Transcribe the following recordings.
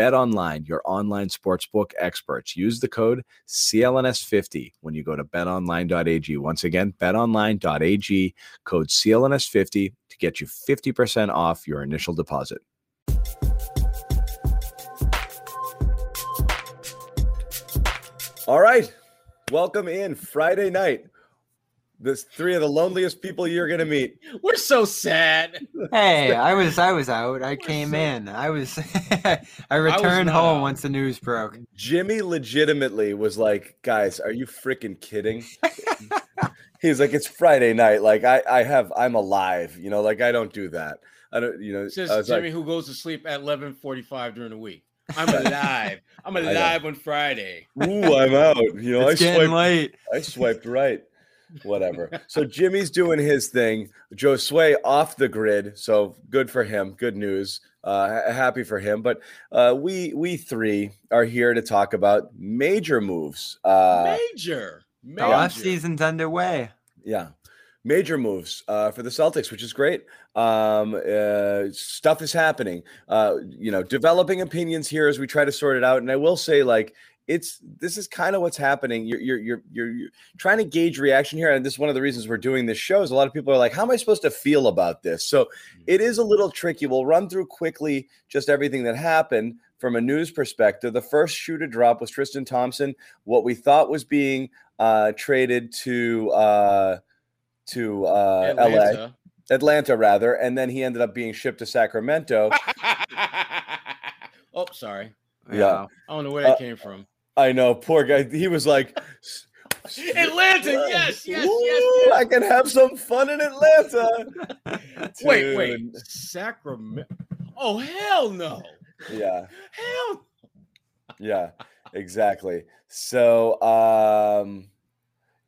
Bet Online, your online sportsbook experts. Use the code CLNS50 when you go to betonline.ag. Once again, betonline.ag, code CLNS50 to get you 50% off your initial deposit. All right. Welcome in Friday night. This three of the loneliest people you're gonna meet. We're so sad. Hey, I was I was out. I came in. I was I returned not home out. once the news broke. Jimmy legitimately was like, guys, are you freaking kidding? He's like, it's Friday night. Like I, I have, I'm alive. You know, like I don't do that. I don't, you know. Says I Jimmy, like, who goes to sleep at eleven forty-five during the week. I'm alive. I'm alive on Friday. ooh, I'm out. You know, it's I getting swiped, late. I swiped right. Whatever. So Jimmy's doing his thing. Joe Sway off the grid. So good for him. Good news. Uh, happy for him. But uh, we we three are here to talk about major moves. Uh, Major. The Major. off season's underway. Yeah. Major moves uh, for the Celtics, which is great. Um, uh, stuff is happening. Uh, you know, developing opinions here as we try to sort it out. And I will say, like, it's this is kind of what's happening. You're, you're you're you're you're trying to gauge reaction here, and this is one of the reasons we're doing this show. Is a lot of people are like, "How am I supposed to feel about this?" So it is a little tricky. We'll run through quickly just everything that happened from a news perspective. The first shoe to drop was Tristan Thompson. What we thought was being uh, traded to uh, to uh, LA, Atlanta. Atlanta rather, and then he ended up being shipped to Sacramento. oh, sorry. Yeah. I don't know where that Uh, came from. I know, poor guy. He was like, Atlanta. Yes, yes, Ooh, yes, I can have some fun in Atlanta. Wait, wait. Sacramento. Oh, hell no. Yeah, Hell. yeah, exactly. So, um,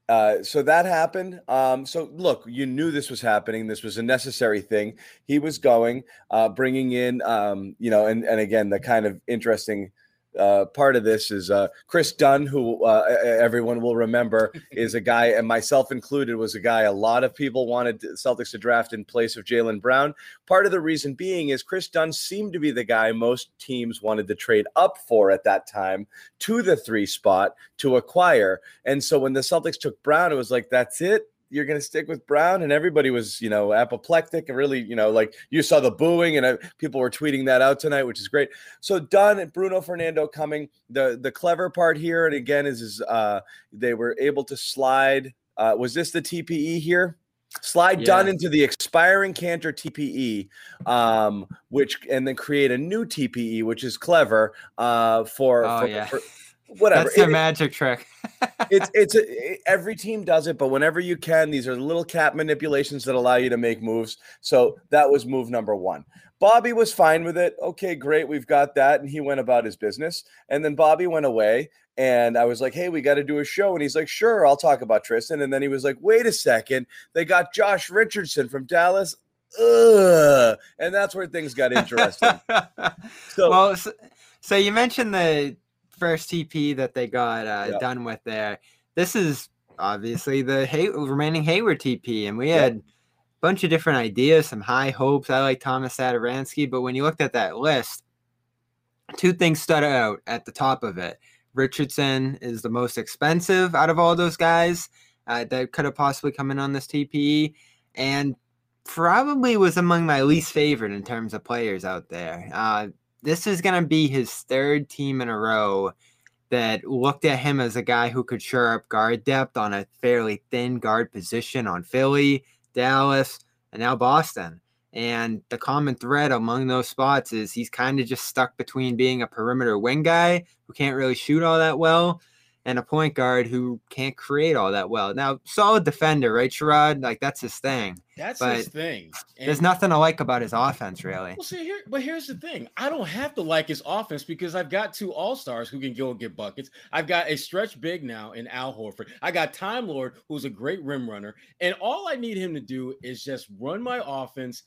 uh, so that happened. Um, so look, you knew this was happening. This was a necessary thing. He was going, uh, bringing in, um, you know, and and again, the kind of interesting uh, part of this is uh, Kris Dunn, who uh, everyone will remember is a guy, and myself included, was a guy a lot of people wanted Celtics to draft in place of Jaylen Brown. Part of the reason being is Kris Dunn seemed to be the guy most teams wanted to trade up for at that time to the three spot to acquire. And so when the Celtics took Brown, it was like, that's it. You're going to stick with Brown, and everybody was, you know, apoplectic and really, you know, like you saw the booing, and uh, people were tweeting that out tonight, which is great. So Dunn and Bruno Fernando coming. The the clever part here, and again, is is uh, they were able to slide. Uh, was this the TPE here? Slide Dunn Yeah. into the expiring Kanter TPE, um, which and then create a new TPE, which is clever uh, for, Oh for- yeah. for- whatever. That's their It- magic trick. it's it's a, every team does it, but whenever you can, these are little cap manipulations that allow you to make moves. So that was move number one. Bobby was fine with it. Okay, great, we've got that, and he went about his business. And then Bobby went away, and I was like, "Hey, we got to do a show," and he's like, "Sure, I'll talk about Tristan." And then he was like, "Wait a second, they got Josh Richardson from Dallas." Ugh. And that's where things got interesting. So well, so, so you mentioned the first TP that they got uh, Yeah. done with there. This is obviously the Hay- remaining Hayward TP, and we Yeah. had a bunch of different ideas, some high hopes. I like Tomas Satoransky, but when you looked at that list, two things stood out at the top of it. Richardson is the most expensive out of all those guys uh, that could have possibly come in on this TPE, and probably was among my least favorite in terms of players out there. Uh, this is going to be his third team in a row that looked at him as a guy who could shore up guard depth on a fairly thin guard position on Philly, Dallas, and now Boston. And the common thread among those spots is he's kind of just stuck between being a perimeter wing guy who can't really shoot all that well and a point guard who can't create all that well. Now, solid defender, right, Sherrod? Like that's his thing. That's But his thing. And- There's nothing to like about his offense, really. Well, see here, but here's the thing: I don't have to like his offense because I've got two all stars who can go and get buckets. I've got a stretch big now in Al Horford. I got Time Lord, who's a great rim runner, and all I need him to do is just run my offense,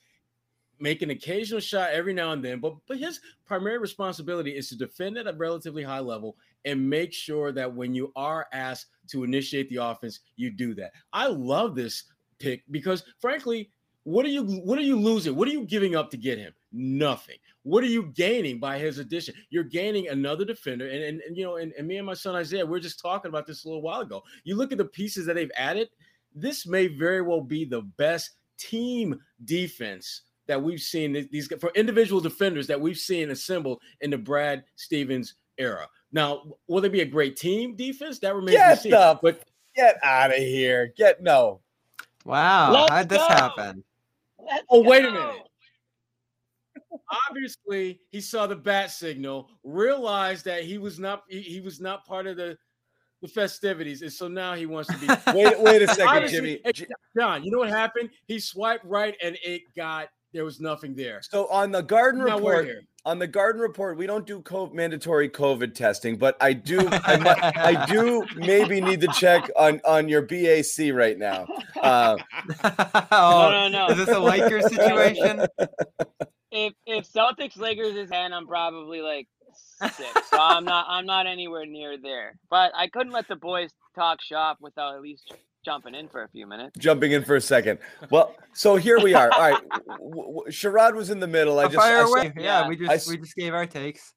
make an occasional shot every now and then. But but his primary responsibility is to defend at a relatively high level and make sure that when you are asked to initiate the offense, you do that. I love this pick because frankly what are you what are you losing? What are you giving up to get him? Nothing. What are you gaining by his addition? You're gaining another defender. And and, and you know, and, and me and my son Isaiah, we are just talking about this a little while ago. You look at the pieces that they've added, this may very well be the best team defense that we've seen these for individual defenders that we've seen assembled in the Brad Stevens era. Now, will they be a great team defense? That remains to be seen. the But Get out of here. Get no. Wow, Let's how'd this go. happen? Let's Oh, wait a minute. obviously he saw the bat signal realized that he was not he, he was not part of the the festivities and so now he wants to be Wait, wait a second, Obviously- Jimmy. Hey, john you know what happened he swiped right and it got there was nothing there So on the garden now report, on the garden report, we don't do co- mandatory COVID testing, but I do, I, mu- I do maybe need to check on on your BAC right now. Uh, oh, no, no, is this a Lakers situation? If if Celtics Lakers is ten, I'm probably like six. So I'm not I'm not anywhere near there. But I couldn't let the boys talk shop without at least jumping in for a few minutes. jumping in for a second. Well, so here we are. All right, w- w- Sherrod was in the middle. I just, Fire I saw, away. Yeah, Yeah. we I just we just gave our takes.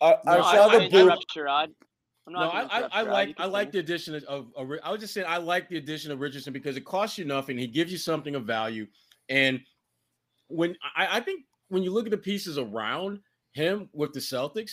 I, I No, No, saw I, I the didn't boot. Sherrod. No i i, I like i like the addition of, of, of i was just saying i like the addition of richardson because it costs you nothing he gives you something of value and when I, I think when you look at the pieces around him with the Celtics,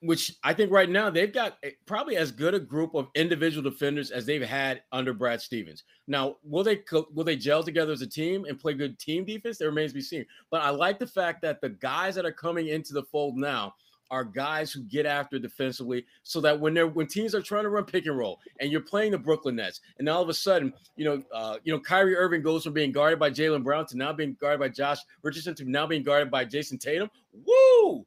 which I think right now they've got probably as good a group of individual defenders as they've had under Brad Stevens. Now, will they will they gel together as a team and play good team defense? That remains to be seen. But I like the fact that the guys that are coming into the fold now are guys who get after defensively so that when they're when teams are trying to run pick and roll and you're playing the Brooklyn Nets and all of a sudden you know uh, you know Kyrie Irving goes from being guarded by Jaylen Brown to now being guarded by Josh Richardson to now being guarded by Jayson Tatum woo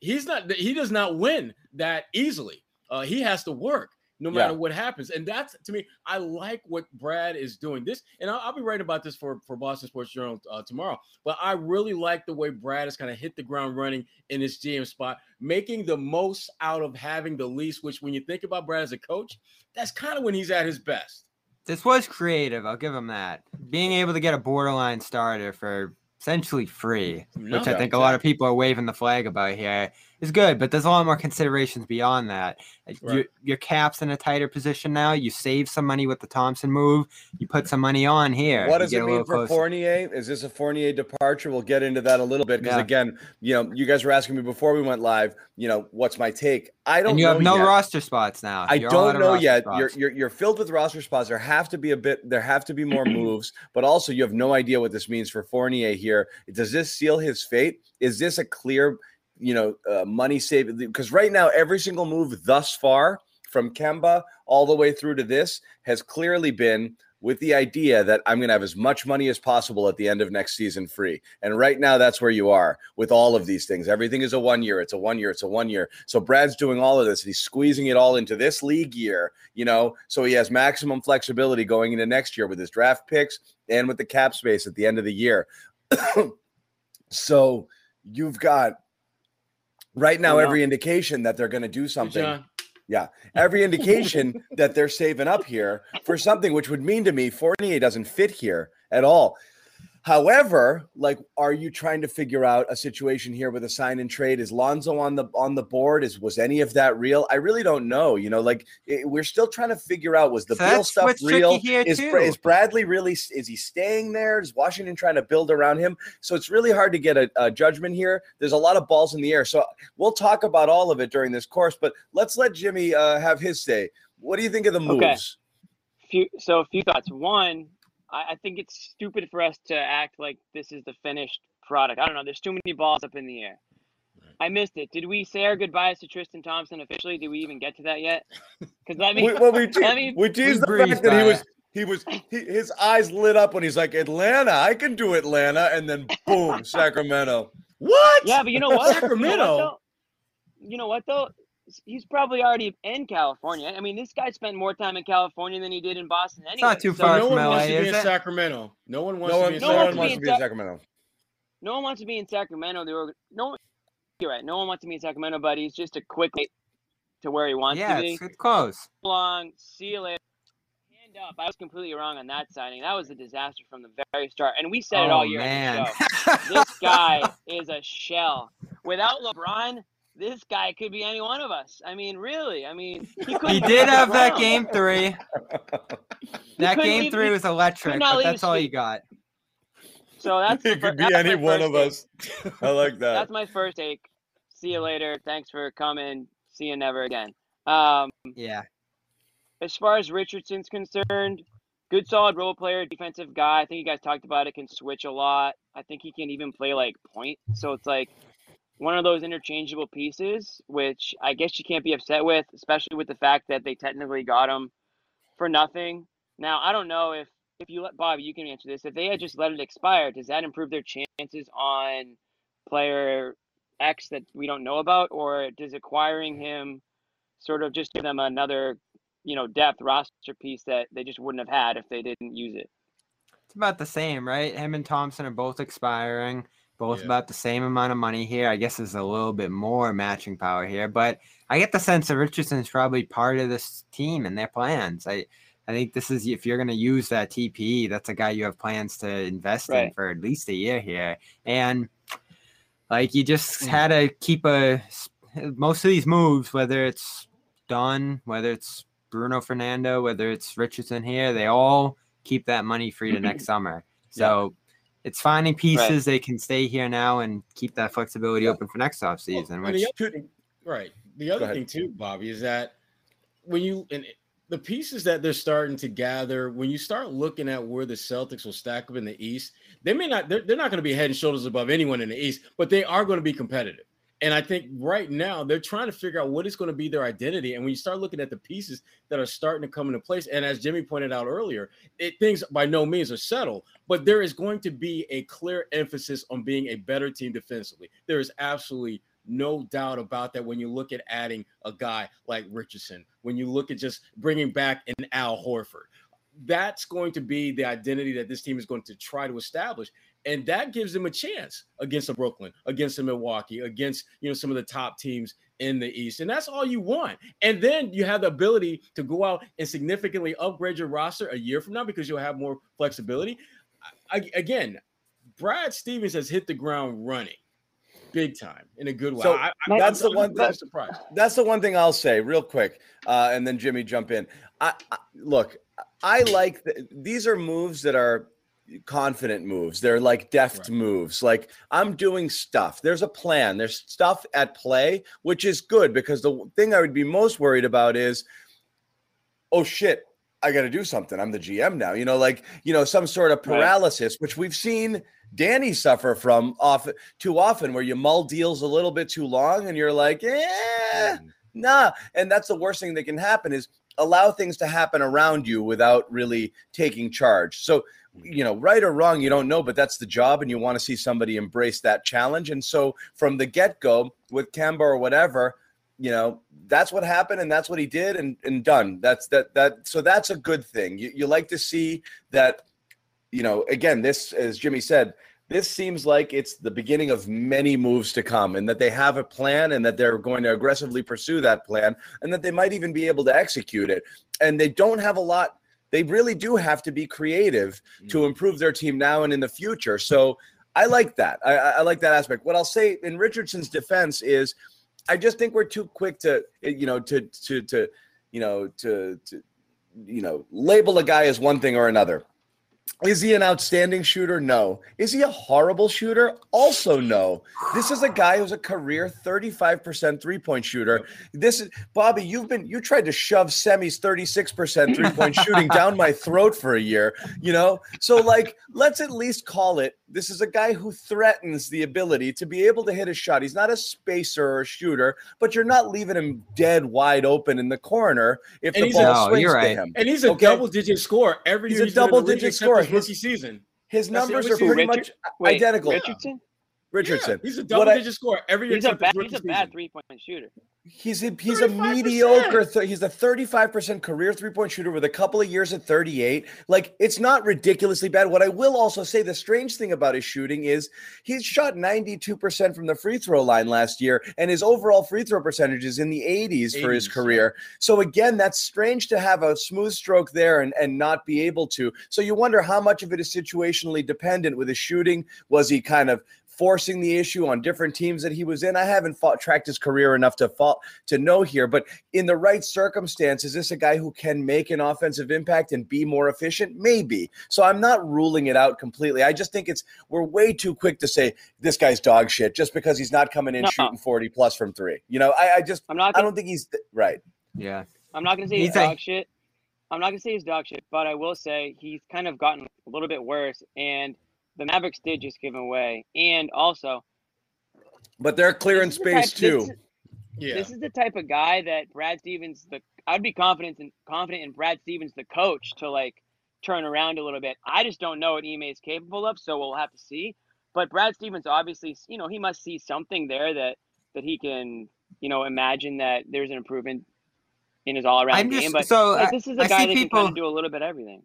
he's not he does not win that easily uh, he has to work no Yeah. matter what happens and that's to me I like what Brad is doing this and I'll, I'll be writing about this for for Boston Sports Journal uh, tomorrow but I really like the way Brad has kind of hit the ground running in his GM spot, making the most out of having the least. Which, when you think about Brad as a coach, that's kind of when he's at his best. This was creative. I'll give him that. Being able to get a borderline starter for essentially free, which I think a lot of people are waving the flag about here, is good. But there's a lot more considerations beyond that. Uh, Your, your cap's in a tighter position now. You save some money with the Thompson move. You put some money on here. What does it mean for closer. Fournier? Is this a Fournier departure? We'll get into that a little bit because Yeah. again, you know, you guys were asking me before we went live. You know, what's my take? I don't. And you know have no yet. roster spots now. I You're don't know yet. spots. You're, you're you're filled with roster spots. There have to be a bit. There have to be more moves, but also you have no idea what this means for Fournier here. Does this seal his fate? Is this a clear, you know, uh, money save? Because right now, every single move thus far, from Kemba all the way through to this, has clearly been with the idea that I'm going to have as much money as possible at the end of next season free. And right now, that's where you are with all of these things. Everything is a one year, it's a one year, it's a one year. So Brad's doing all of this. He's squeezing it all into this league year, you know, so he has maximum flexibility going into next year with his draft picks and with the cap space at the end of the year. so you've got right now every indication that they're going to do something Yeah, every indication that they're saving up here for something which would mean to me Fournier doesn't fit here at all. However, like, are you trying to figure out a situation here with a sign and trade? Is Lonzo on the on the board? Is was any of that real? I really don't know. You know, like it, we're still trying to figure out was the So Beal that's stuff real? here, Is too. is Bradley really? Is he staying there? Is Washington trying to build around him? So it's really hard to get a, a judgment here. There's a lot of balls in the air. So we'll talk about all of it during this course. But let's let Jimmy uh, have his say. What do you think of the moves? Okay. few so a few thoughts. One, I, I think it's stupid for us to act like this is the finished product. I don't know. There's too many balls up in the air. I missed it. Did we say our goodbyes to Tristan Thompson officially? Did we even get to that yet? Because let me. we, well, we, te- let me- we teased the fact that he was it. he was he, his eyes lit up when he's like Atlanta, I can do Atlanta, and then boom, Sacramento. What? Yeah, but you know what? You know what, Sacramento. though? You know what though? He's probably already in California. I mean, this guy spent more time in California than he did in Boston anyway. not too So far no from one LA, wants to be is in it? Sacramento. No one wants No to be in no No one one wants to to be be in in Sacramento. No one wants to be in Sacramento. They were no. You're right. No one wants to be in Sacramento, but he's just a quick to where he wants Yeah, to be. it's, it's close. long. See you later. Hand up. I was completely wrong on that signing. That was a disaster from the very start, and we said it oh, all Oh year. on man. show. this guy is a shell. Without LeBron, this guy could be any one of us. I mean, really. I mean, he, he did have that ground. game three. That game leave- three was electric, but that's all you got. So that's the It fir- could be any one of take. us. I like that. That's my first take. See you later. Thanks for coming. See you never again. Um, Yeah. as far as Richardson's concerned, good solid role player, defensive guy. I think you guys talked about it. Can switch a lot. I think he can even play like point. So it's like one of those interchangeable pieces, which I guess you can't be upset with, especially with the fact that they technically got him for nothing. Now I don't know if if you let Bob, you can answer this. If they had just let it expire, does that improve their chances on player X that we don't know about, or does acquiring him sort of just give them another, you know, depth roster piece that they just wouldn't have had if they didn't use it? It's about the same, right? Him and Thompson are both expiring, both Yeah. about the same amount of money here. I guess there's a little bit more matching power here, but I get the sense that Richardson's probably part of this team and their plans. I I think this is if you're going to use that TPE, that's a guy you have plans to invest in for at least a year here. And like you just Mm. had to keep a most of these moves, whether it's Dunn, whether it's Bruno Fernando, whether it's Richardson here, they all keep that money free to next summer. So it's finding pieces they can stay here now and keep that flexibility Yeah. open for next off season. Which the other right. The other thing too, Bobby, is that when you and the pieces that they're starting to gather, when you start looking at where the Celtics will stack up in the East, they may not. They're, they're not going to be head and shoulders above anyone in the East, but they are going to be competitive. And I think right now they're trying to figure out what is going to be their identity. And when you start looking at the pieces that are starting to come into place, and as Jimmy pointed out earlier, it, things by no means are settled, but there is going to be a clear emphasis on being a better team defensively. There is absolutely no doubt about that when you look at adding a guy like Richardson, when you look at just bringing back an Al Horford. That's going to be the identity that this team is going to try to establish. And that gives them a chance against a Brooklyn, against a Milwaukee, against you know some of the top teams in the East. And that's all you want. And then you have the ability to go out and significantly upgrade your roster a year from now because you'll have more flexibility. I, again, Brad Stevens has hit the ground running big time in a good way. So, I, I, that's I'm- the I'm one really that- surprised. That's the one thing I'll say real quick, uh, and then Jimmy jump in. I, I look. I like the, these are moves that are confident moves. They're like deft Right. moves. Like I'm doing stuff. There's a plan. There's stuff at play, which is good because the thing I would be most worried about is, oh shit, I got to do something. I'm the GM now. You know, like you know, some sort of Right. paralysis, which we've seen Danny suffer from often too often, where you mull deals a little bit too long, and you're like, eh, nah. And that's the worst thing that can happen is allow things to happen around you without really taking charge. So, you know, right or wrong, you don't know, but that's the job, and you want to see somebody embrace that challenge. And so, from the get go, with Kemba or whatever, you know, that's what happened, and that's what he did, and and done. That's that that. So that's a good thing. You you like to see that. You know, again, this as Jimmy said, this seems like it's the beginning of many moves to come and that they have a plan and that they're going to aggressively pursue that plan and that they might even be able to execute it and they don't have a lot they really do have to be creative to Mm. improve their team now and in the future. So I like that. I, I I like that aspect. What I'll say in Richardson's defense is, I just think we're too quick to, you know, to to to, you know, to to, you know, label a guy as one thing or another. Is he an outstanding shooter? No. Is he a horrible shooter? Also, no. This is a guy who's a career 35% three-point shooter. This is Bobby, you've been you tried to shove Semi's 36% three-point shooting down my throat for a year, you know? So like, let's at least call it this is a guy who threatens the ability to be able to hit a shot. He's not a spacer or a shooter, but you're not leaving him dead wide open in the corner if And the he's a- ball No, swings you're to him. And he's a Okay. double-digit scorer every He's year. a he's been in the league double-digit except scorer. His rookie season. His numbers are pretty Richard- much Wait, identical. Richardson? Richardson. Yeah, he's a What I- double-digit scorer every year. He's a bad. He's a bad three point shooter. He's a he's a 35%. mediocre. Th- he's a 35% career three point shooter with a couple of years at 38. Like it's not ridiculously bad. What I will also say, the strange thing about his shooting is he's shot 92% from the free throw line last year, and his overall free throw percentage is in the 80s for his career. So again, that's strange to have a smooth stroke there and, and not be able to. So you wonder how much of it is situationally dependent with his shooting. Was he kind of forcing the issue on different teams that he was in? I haven't fought, tracked his career enough to fall, to know here, but in the right circumstance, is this a guy who can make an offensive impact and be more efficient? Maybe. So I'm not ruling it out completely. I just think it's we're way too quick to say this guy's dog shit just because he's not coming in No. shooting 40 plus from three. You know, I, I just I'm not. I Gonna, don't think he's th- right. Yeah. I'm not gonna say He's he's a- dog shit. I'm not gonna say he's dog shit, but I will say he's kind of gotten a little bit worse. And the Mavericks did just give away. And also, But they're clearing this is the type- space too. This, is- Yeah. this is the type of guy that Brad Stevens, the I'd be confident in confident in Brad Stevens, the coach, to like turn around a little bit. I just don't know what Ime is capable of, so we'll have to see. But Brad Stevens obviously, you know, he must see something there that that he can, you know, imagine that there's an improvement in his all around game. But so like, I, this is a I guy see that can kind of do a little bit of everything.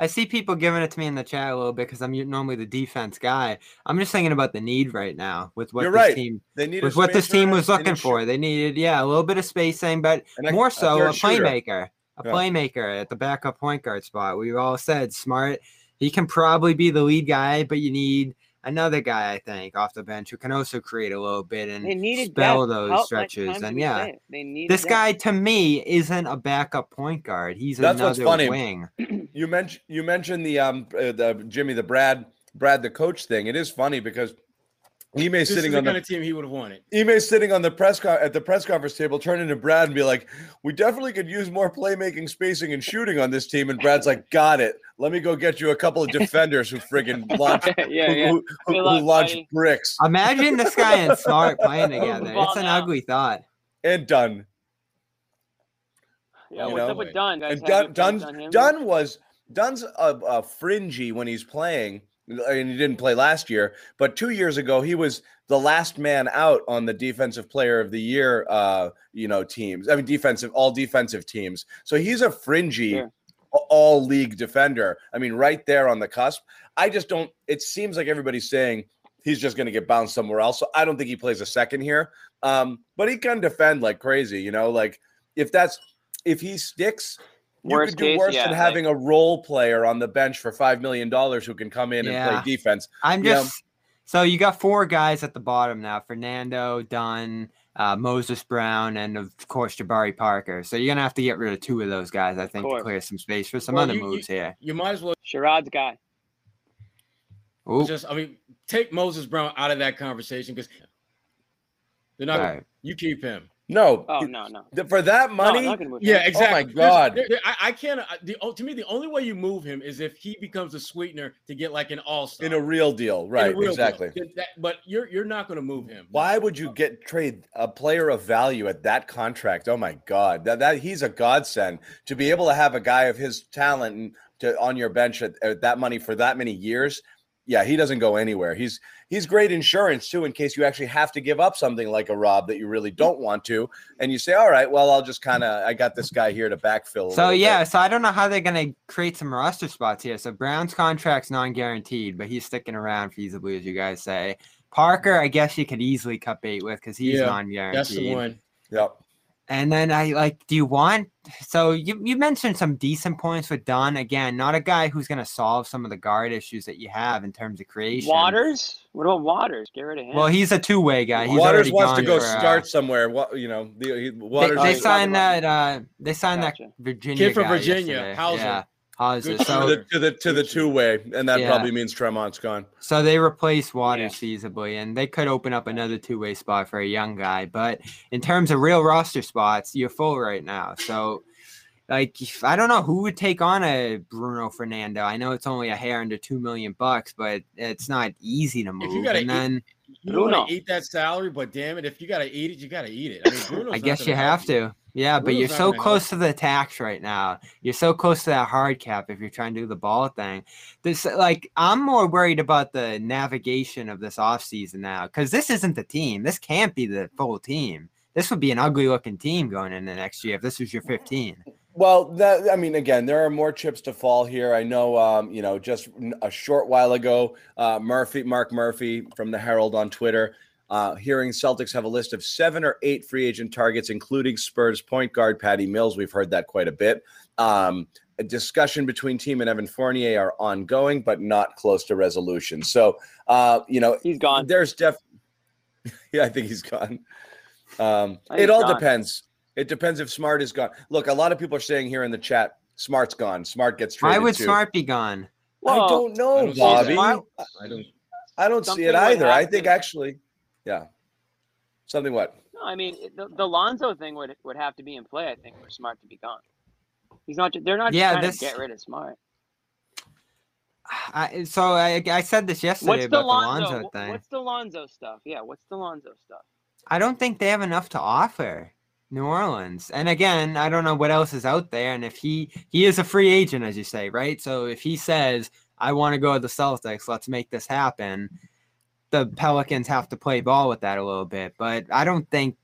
I see people giving it to me in the chat a little bit because I'm normally the defense guy. I'm just thinking about the need right now with what You're this right. team They need with what this team was looking for. They needed, yeah, a little bit of spacing, but a- more so a shooter. playmaker, a Yeah. playmaker at the backup point guard spot. We've all said smart. He can probably be the lead guy, but you need another guy, I think, off the bench who can also create a little bit and They needed spell depth. those How stretches. And yeah, they this depth. guy to me isn't a backup point guard. He's That's what's another funny. wing. You mentioned you mentioned the um uh, the Jimmy the Brad Brad the coach thing. It is funny because Ime This is sitting the on kind the of team he would have wanted. Ime sitting on the press con- at the press conference table, turning to Brad and be like, "We definitely could use more playmaking, spacing, and shooting on this team." And Brad's like, "Got it. Let me go get you a couple of defenders who friggin' launch yeah, who, yeah. who, who, who launch buddy. bricks Imagine this guy and Smart playing together. ball It's an now. ugly thought. and done." Yeah, You what's know? up with Dunn? Guys And have Dunn, Dunn's. Dunn was Dunn's a, a fringy when he's playing, and he didn't play last year. But two years ago, he was the last man out on the defensive player of the year, uh, you know, teams. I mean, defensive, all defensive teams. So he's a fringy, Sure. All league defender. I mean, right there on the cusp. I just don't. It seems like everybody's saying he's just going to get bounced somewhere else. So I don't think he plays a second here. Um, but he can defend like crazy. You know, like if that's if he sticks. You Worst could do case, worse yeah, than like- having a role player on the bench for five million dollars who can come in and play defense. I'm Yeah. just so you got four guys at the bottom now: Fernando, Dunn, uh, Moses Brown, and of course Jabari Parker. So you're gonna have to get rid of two of those guys, I think, to clear some space for some Well, other you- you- moves here. You might as well Sherrod's guy. Ooh, just, I mean, take Moses Brown out of that conversation because they're not. right. You keep him. No, Oh it- no, no. th- for that money, I'm not gonna move Yeah, exactly. Oh my God. There's- there- I, I can't. I- The oh, to me, the only way you move him is if he becomes a sweetener to get like an all star in a real deal, right? Exactly. but you're you're not going to move him. Why would you get trade a player of value at that contract? Oh my god, that that he's a godsend to be able to have a guy of his talent and to on your bench at, at that money for that many years. Yeah, he doesn't go anywhere. He's he's great insurance too in case you actually have to give up something like a Rob that you really don't want to, and you say, all right, well, I'll just kind of I got this guy here to backfill. So little bit." yeah, so I don't know how they're gonna create some roster spots here. So Brown's contract's non-guaranteed, but he's sticking around feasibly, as you guys say. Parker, I guess you could easily cut bait with because he's Yeah, non-guaranteed. That's the one. Yep. And then I like, do you want? So you, you mentioned some decent points with Dunn. Again, not a guy who's going to solve some of the guard issues that you have in terms of creation. Waters? What about Waters? Get rid of him. Well, he's a two way guy. He's Waters already wants to go for, uh, start somewhere. What you know, the, he, Waters. they is- signed that. Uh, they signed Gotcha. that Virginia Kid from guy Virginia, yesterday. Hauser. Yeah, Hauser. Good to the to the to the two way, and that Yeah. probably means Tremont's gone. So they replace Waters feasibly, and they could open up another two way spot for a young guy. But in terms of real roster spots, you're full right now. So, like, I don't know who would take on a Bruno Fernando. I know it's only a hair under two million bucks, but it's not easy to move. you gotta and eat- then You Bruno. want to eat that salary, but damn it, if you got to eat it, you got to eat it. I mean, Bruno's I guess you have to. Yeah, but you're so gonna help close to the tax right now. You're so close to that hard cap if you're trying to do the ball thing. This like I'm more worried about the navigation of this offseason now because this isn't the team. This can't be the full team. This would be an ugly looking team going into next year if this was your 15. Well, that I mean, again, there are more chips to fall here. I know, um, you know, just a short while ago, uh, Murphy, Mark Murphy from the Herald on Twitter, uh, hearing Celtics have a list of seven or eight free agent targets, including Spurs point guard Patty Mills. We've heard that quite a bit. Um, a discussion between team and Evan Fournier are ongoing, but not close to resolution. So, uh, you know, He's gone. there's def. yeah, I think he's gone. Um, think it all gone. depends. It depends if Smart is gone. Look, a lot of people are saying here in the chat, Smart's gone. Smart gets traded Why would too. Smart be gone? I don't know, I don't see Bobby. that. I don't. I don't see it either. I think to- actually, yeah, something what? No, I mean the, the Lonzo thing would would have to be in play. I think for Smart to be gone. He's not. They're not Yeah, trying this- to get rid of Smart. I, so I, I said this yesterday What's the about Lonzo? the Lonzo thing. What's the Lonzo stuff? Yeah, what's the Lonzo stuff? I don't think they have enough to offer New Orleans. And again, I don't know what else is out there. And if he he is a free agent, as you say, right? So if he says, I want to go to the Celtics, let's make this happen, the Pelicans have to play ball with that a little bit. But I don't think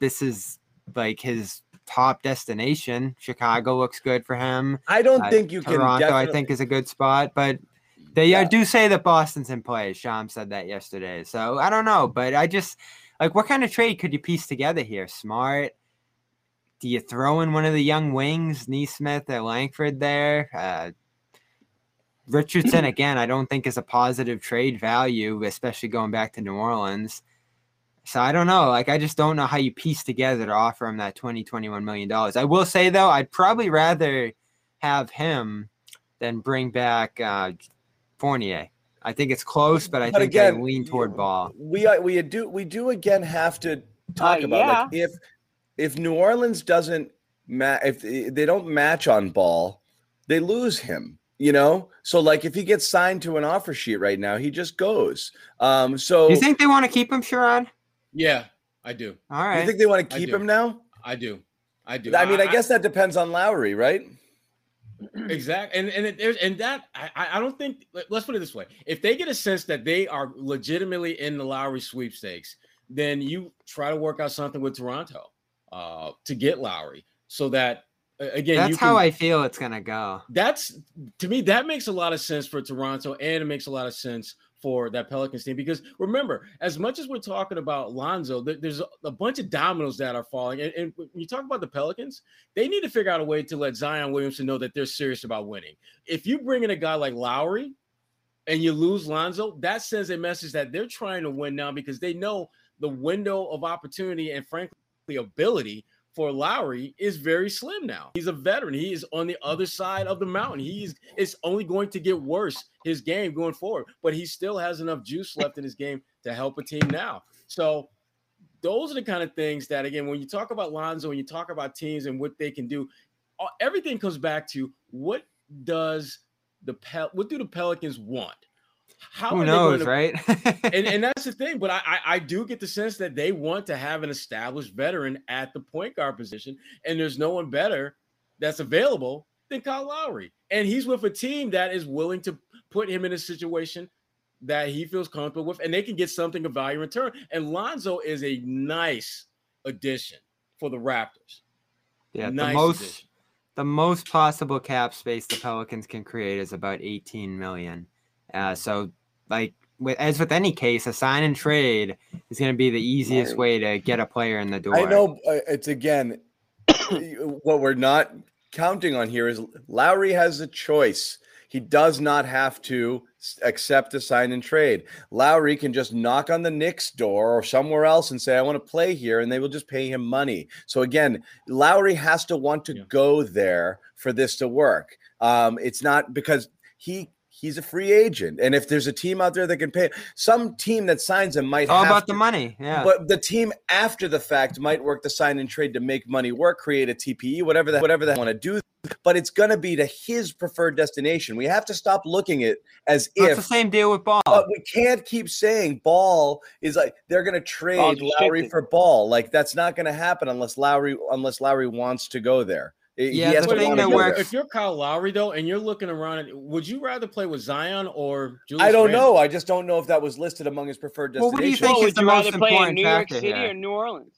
this is like his top destination. Chicago looks good for him. I don't Uh, think you can. Toronto, I think, is a good spot, but they uh, Yeah. do say that Boston's in play. Sham said that yesterday, so I don't know, but I just like what kind of trade could you piece together here? Smart. Do you throw in one of the young wings, Nesmith or Langford there? Uh, Richardson again, I don't think is a positive trade value, especially going back to New Orleans. So I don't know. Like I just don't know how you piece together to offer him that 20, 21 million dollars. I will say though, I'd probably rather have him than bring back uh, Fournier. I think it's close, but I But think again, I lean toward ball. we we do we do again have to talk Uh, about like if if New Orleans doesn't ma- if they don't match on ball, they lose him. You know, so like if he gets signed to an offer sheet right now, he just goes. Um, so you think they want to keep him, Sharon? Yeah, I do. All you think they want to keep him now? I do. I do. I mean, I guess that depends on Lowry, right? Exactly, and and it, there's and that I I I don't think. Let's put it this way: if they get a sense that they are legitimately in the Lowry sweepstakes, then you try to work out something with Toronto uh, to get Lowry, so that again, you That's how I feel it's gonna go. that's to me that makes a lot of sense for Toronto and it makes a lot of sense for that Pelicans team because remember as much as we're talking about Lonzo there's a, a bunch of dominoes that are falling and, and when you talk about the Pelicans they need to figure out a way to let Zion Williamson know that they're serious about winning if you bring in a guy like Lowry and you lose Lonzo that sends a message that they're trying to win now because they know the window of opportunity and frankly ability for Lowry is very slim now. He's a veteran. He is on the other side of the mountain. He's it's only going to get worse his game going forward, but he still has enough juice left in his game to help a team now. So those are the kind of things that again when you talk about Lonzo and you talk about teams and what they can do, everything comes back to what does the Pel- what do the Pelicans want? How Who are they going knows, to right? and, and that's the thing. But I, I I do get the sense that they want to have an established veteran at the point guard position, and there's no one better that's available than Kyle Lowry, and he's with a team that is willing to put him in a situation that he feels comfortable with, and they can get something of value in return. And Lonzo is a nice addition for the Raptors. yeah, the most addition. the most possible cap space the Pelicans can create is about 18 million. Uh, so, like with, as with any case, a sign and trade is going to be the easiest way to get a player in the door. I know uh, it's again what we're not counting on here is Lowry has a choice. He does not have to accept a sign and trade. Lowry can just knock on the Knicks door or somewhere else and say, I want to play here, and they will just pay him money. So again, Lowry has to want to yeah. go there for this to work. Um, it's not because he he's a free agent. And if there's a team out there that can pay, some team that signs him might all about to, the money. Yeah. But the team after the fact might work the sign and trade to make money work, create a TPE, whatever that whatever they want to do. But it's gonna be to his preferred destination. We have to stop looking at as That's if the same deal with ball. But we can't keep saying ball is like they're gonna trade Lowry for ball. Like that's not gonna happen unless Lowry unless Lowry wants to go there. Yeah, the thing that works. If you're Kyle Lowry though, and you're looking around, would you rather play with Zion or Julius I don't Randle? know. I just don't know if that was listed among his preferred destinations. Well, what do you think well, is the most rather play in important New York City here? or New Orleans?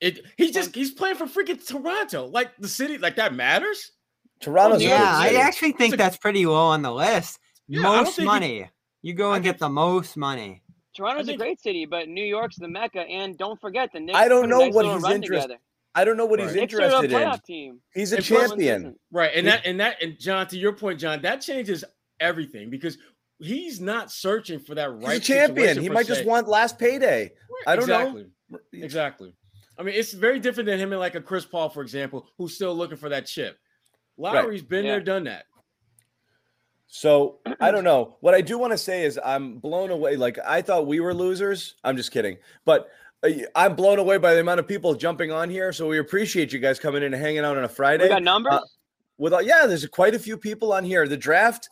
It he's just he's playing for freaking Toronto. Like the city, like that matters. Toronto's yeah, I actually think a- that's pretty low on the list. Yeah, most think it- money. You go I and get think- the most money. Toronto's think- a great city, but New York's the mecca. And don't forget the Knicks. I don't know nice what little he's run interest- together. I don't know what he's Right. Knicks are a interested in. team. He's a And champion. Right, and that and that and John, to your point, John, that changes everything because he's not searching for that right. He's a champion. He per might just want last payday. I don't exactly. know. Exactly. I mean, it's very different than him and like a Chris Paul, for example, who's still looking for that chip. Lowry's been Yeah. there, done that. So I don't know. What I do want to say is I'm blown away. Like I thought we were losers. I'm just kidding. But I'm blown away by the amount of people jumping on here. So we appreciate you guys coming in and hanging out on a Friday. We got numbers. Uh, with all, yeah, there's quite a few people on here. The draft,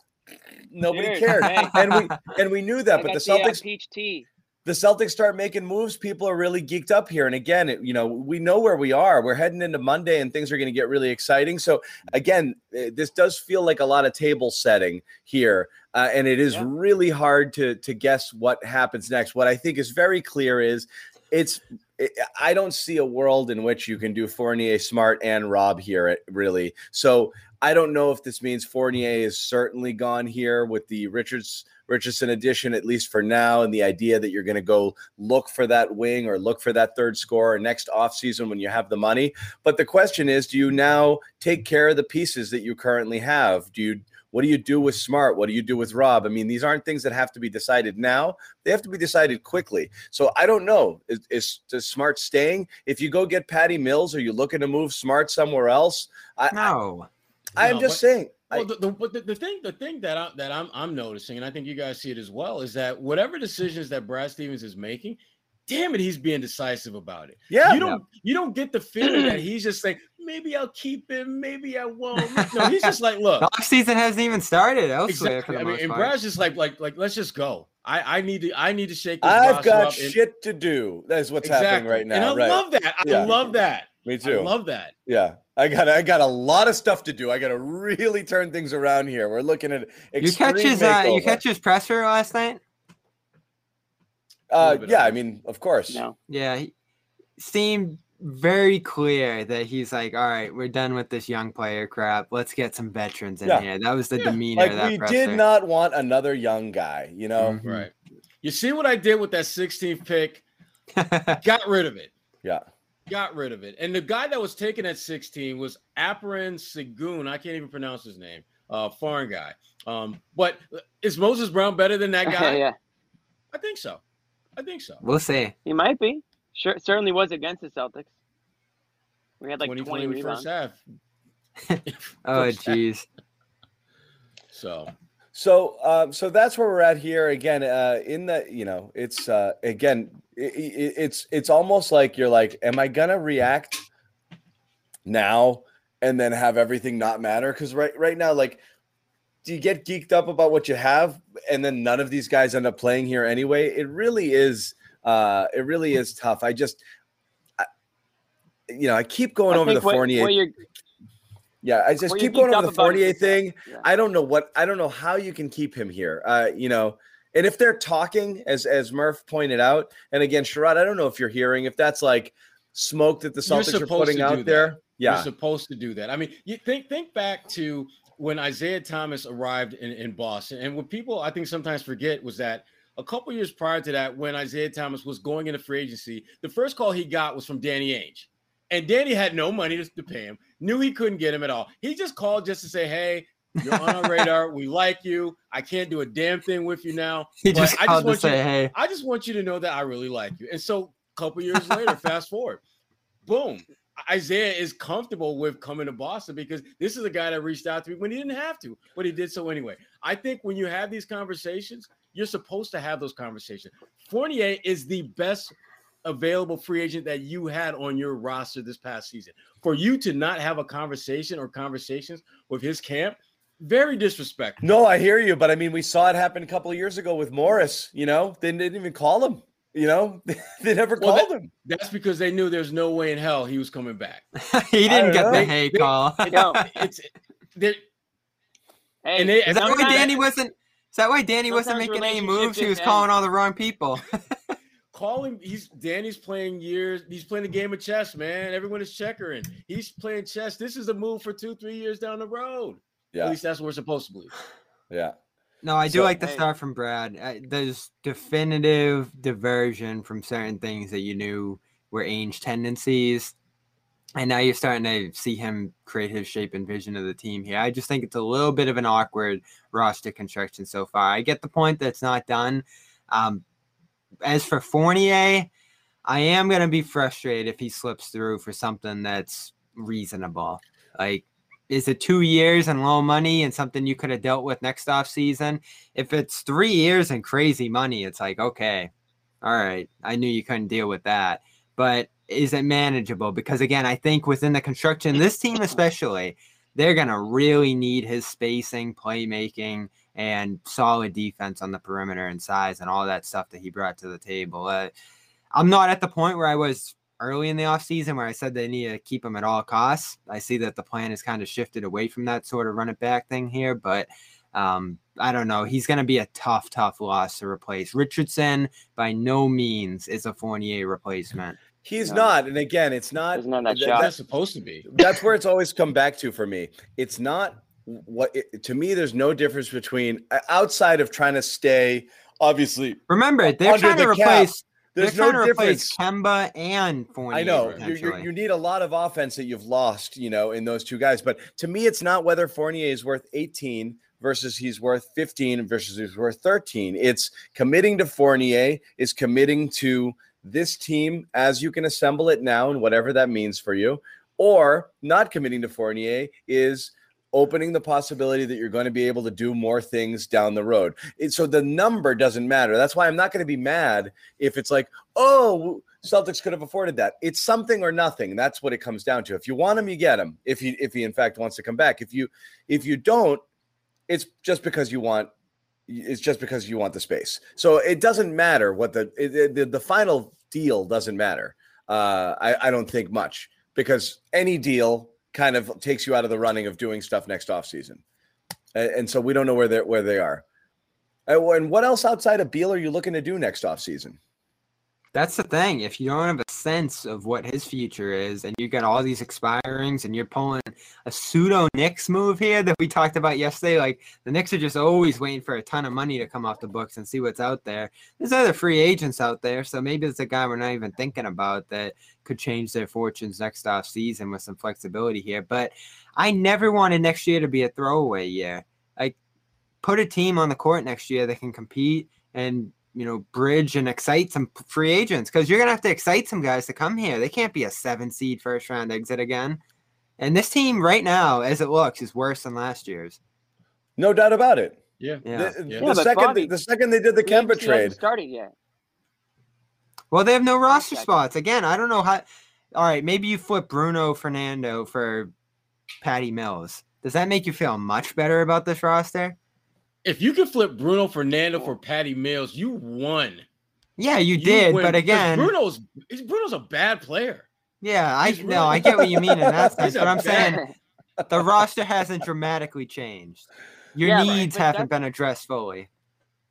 nobody Cheers. cared, Hey. and we and we knew that. I But the uh, Celtics, peach tea. the Celtics start making moves, people are really geeked up here. And again, it, you know, we know where we are. We're heading into Monday, and things are going to get really exciting. So again, eh, this does feel like a lot of table setting here, uh, and it is Yeah. really hard to to guess what happens next. What I think is very clear is it's. it- I don't see a world in which you can do Fournier, Smart, and Rob here. Really. So I don't know if this means Fournier is certainly gone here with the Richards Richardson addition, at least for now, and the idea that you're going to go look for that wing or look for that third scorer next offseason when you have the money. But the question is, do you now take care of the pieces that you currently have? Do you what do you do with Smart? What do you do with Rob? I mean, these aren't things that have to be decided now. They have to be decided quickly. So I don't know. Is, is, is Smart staying? If you go get Patty Mills, are you looking to move Smart somewhere else? I, No. I, am No, just but- saying. I- Well, the, the, but the, the thing, the thing that I that I'm I'm noticing, and I think you guys see it as well, is that whatever decisions that Brad Stevens is making, damn it, he's being decisive about it. yeah. you don't you don't get the feeling that he's just saying maybe I'll keep him, maybe I won't. No, he's just like, look, The off season hasn't even started elsewhere for exactly. the I mean, most and part. Brad's just like like like let's just go. I I need to I need to shake. This I've got up and- shit to do. That's what's happening right now. and I right. love that. I Yeah. love that. Me too. I love that. yeah. I got I got a lot of stuff to do. I got to really turn things around here. We're looking at you catch his uh, you makeover. catch his presser last night? uh yeah, I mean, of course. No. Yeah, he seemed very clear that he's like, all right, we're done with this young player crap. Let's get some veterans in Yeah. here. That was the Yeah. demeanor Like of that we presser. did not want another young guy, you know. Mhm. Right. You see what I did with that 16th pick? Got rid of it. Yeah. Got rid of it. And the guy that was taken at 16 was Aparin Segun. I can't even pronounce his name. Uh, foreign guy. Um, but is Moses Brown better than that guy? yeah, I think so. I think so. we'll see. he might be. Sure, certainly was against the Celtics. We had like 20, 20 in first rebounds. half. Oh, First jeez. So So, um, so that's where we're at here again. Uh, in the, you know, it's uh, again, i i it's it's almost like you're like, am I gonna react now and then have everything not matter? Because right right now, like, do you get geeked up about what you have, and then none of these guys end up playing here anyway? It really is. Uh, it really is tough. I just, I, you know, I keep going I over the think what- Fournier. what you're- yeah, I just keep going over the about is Fournier the- thing. yeah. I don't know what I don't know how you can keep him here. Uh, you know, and if they're talking, as as Murph pointed out, and again, Sherrod, I don't know if you're hearing if that's like smoke that the You're Celtics are putting out that. there. you're Yeah, supposed to do that. I mean, you think think back to when Isaiah Thomas arrived in, in Boston. And what people I think sometimes forget was that a couple years prior to that, when Isaiah Thomas was going into free agency, the first call he got was from Danny Ainge. And Danny had no money to, to pay him, knew he couldn't get him at all. He just called just to say, Hey, you're on our radar. We like you. I can't do a damn thing with you now. He but just I to want you say, "Hey, I just want you to know that I really like you. And so a couple years later, fast forward, boom. Isaiah is comfortable with coming to Boston because this is a guy that reached out to me when he didn't have to, but he did so anyway. I think when you have these conversations, you're supposed to have those conversations. Fournier is the best available free agent that you had on your roster this past season. For you to not have a conversation or conversations with his camp, very disrespectful. No, I hear you, but I mean, we saw it happen a couple of years ago with Morris. You know, they didn't even call him. You know, they never Well, called that- him. That's because they knew there's no way in hell he was coming back. he didn't get know. the hey They- call." Yo, It's there, hey, And they- Is that why sometimes- Danny wasn't? Is that why Danny wasn't making any moves? He was calling all the wrong people. calling he's Danny's playing years. He's playing a game of chess, man. Everyone is checkering. He's playing chess. This is a move for two, three years down the road. Yeah. At least that's what we're supposed to believe. yeah. No, I do So- like the Hey. start from Brad. Uh, there's definitive diversion from certain things that you knew were Ainge tendencies, and now you're starting to see him create his shape and vision of the team here. I just think it's a little bit of an awkward roster construction so far. I get the point that it's not done. Um, as for Fournier, I am going to be frustrated if he slips through for something that's reasonable. Like, is it two years and low money and something you could have dealt with next off season? If it's three years and crazy money, it's like, okay, all right, I knew you couldn't deal with that. But is it manageable? Because again, I think within the construction, this team especially, they're going to really need his spacing, playmaking, and solid defense on the perimeter and size and all that stuff that he brought to the table. Uh, I'm not at the point where I was early in the offseason where I said they need to keep him at all costs. I see that the plan has kind of shifted away from that sort of run it back thing here, but um, I don't know. He's going to be a tough, tough loss to replace. Richardson, by no means, is a Fournier replacement. He's No. not. And again, it's not. Isn't on that th- shot. That's supposed to be. that's where it's always come back to for me. It's not what it, to me. There's no difference between uh, outside of trying to stay. Obviously, Remember, they're Under trying to the cap, replace. there's they're trying no to replace difference. Kemba and Fournier. I know you, you, potentially. you need a lot of offense that you've lost, you know, in those two guys. But to me, it's not whether Fournier is worth 18 versus he's worth 15 versus he's worth 13. It's committing to Fournier is committing to this team as you can assemble it now and whatever that means for you, or not committing to Fournier is opening the possibility that you're going to be able to do more things down the road. So the number doesn't matter. That's why I'm not going to be mad if it's like, oh, Celtics could have afforded that. It's something or nothing. That's what it comes down to. If you want him, you get him. If he if he in fact wants to come back. If you if you don't, it's just because you want it's just because you want the space. So it doesn't matter what the it, it- the, the final deal doesn't matter. Uh, I, I don't think much because any deal kind of takes you out of the running of doing stuff next offseason. And, and so we don't know where they where they are. And what else outside of Beal are you looking to do next offseason? That's the thing. If you don't have a sense of what his future is, and you got all these expirings, and you're pulling a pseudo Knicks move here that we talked about yesterday, like the Knicks are just always waiting for a ton of money to come off the books and see what's out there. There's other free agents out there, so maybe it's a guy we're not even thinking about that could change their fortunes next off season with some flexibility here. But I never wanted next year to be a throwaway year. Like put a team on the court next year that can compete and you know, bridge and excite some free agents because you're gonna have to excite some guys to come here. They can't be a seven seed first round exit again. And this team right now, as it looks, is worse than last year's. No doubt about it. Yeah. Yeah. The, Yeah. the Yeah, second Bobby, the second they did the Kemba trade, started yet. Well, they have no roster Exactly. spots. Again, I don't know how. All right, maybe you flip Bruno Fernando for Patty Mills. Does that make you feel much better about this roster? If you could flip Bruno Fernando for Patty Mills, you won. Yeah, you, did, win, but again, Bruno's Bruno's a bad player. yeah, I know. really- I get what you mean in that sense, but I'm bad- saying the roster hasn't dramatically changed. Your Yeah, needs but haven't been addressed fully.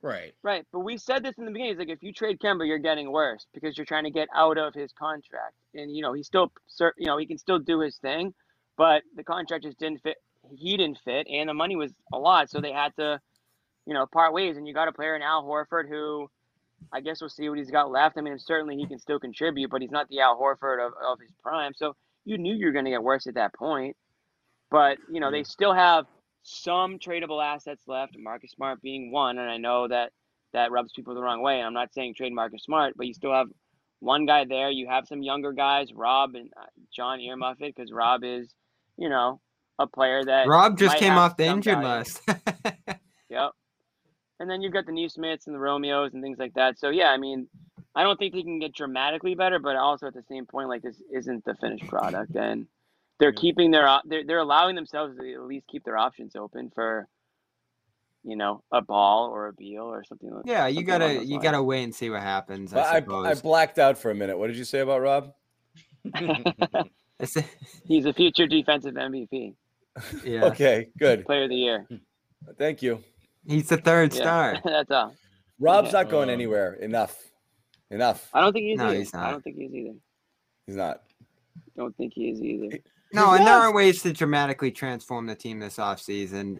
Right. Right, but we said this in the beginning. It's like if you trade Kemba, you're getting worse because you're trying to get out of his contract, and you know he still, cer- you know, he can still do his thing, but the contract just didn't fit. He didn't fit, and the money was a lot, so they had to, you know, part ways. And you got a player in Al Horford who, I guess we'll see what he's got left. I mean, certainly he can still contribute, but he's not the Al Horford of, of his prime. So you knew you were going to get worse at that point. But you know, they still have some tradable assets left. Marcus Smart being one, and I know that that rubs people the wrong way. I'm not saying trade Marcus Smart, but you still have one guy there. You have some younger guys, Rob and uh, John Earmuffet, because Rob is, you know, a player that Rob just came off the injured list. Yep. And then you've got the Nesmiths and the Romeos and things like that. So yeah, I mean, I don't think they can get dramatically better, but also at the same point, like this isn't the finished product, and they're Yeah. keeping their they're they're allowing themselves to at least keep their options open for, you know, a ball or a Beal or something. like yeah, you something along gotta you lines. gotta wait and see what happens. But I I, I blacked out for a minute. What did you say about Rob? He's a future defensive MVP, yeah, Okay, good. player of the year. Thank you. He's the third Yeah, star. that's all. Rob's Yeah. not going Um, anywhere. Enough. Enough. I don't think he's No, either. he's I don't think he's either. He's not. Don't think he is either. No, He's and there not. are ways to dramatically transform the team this offseason.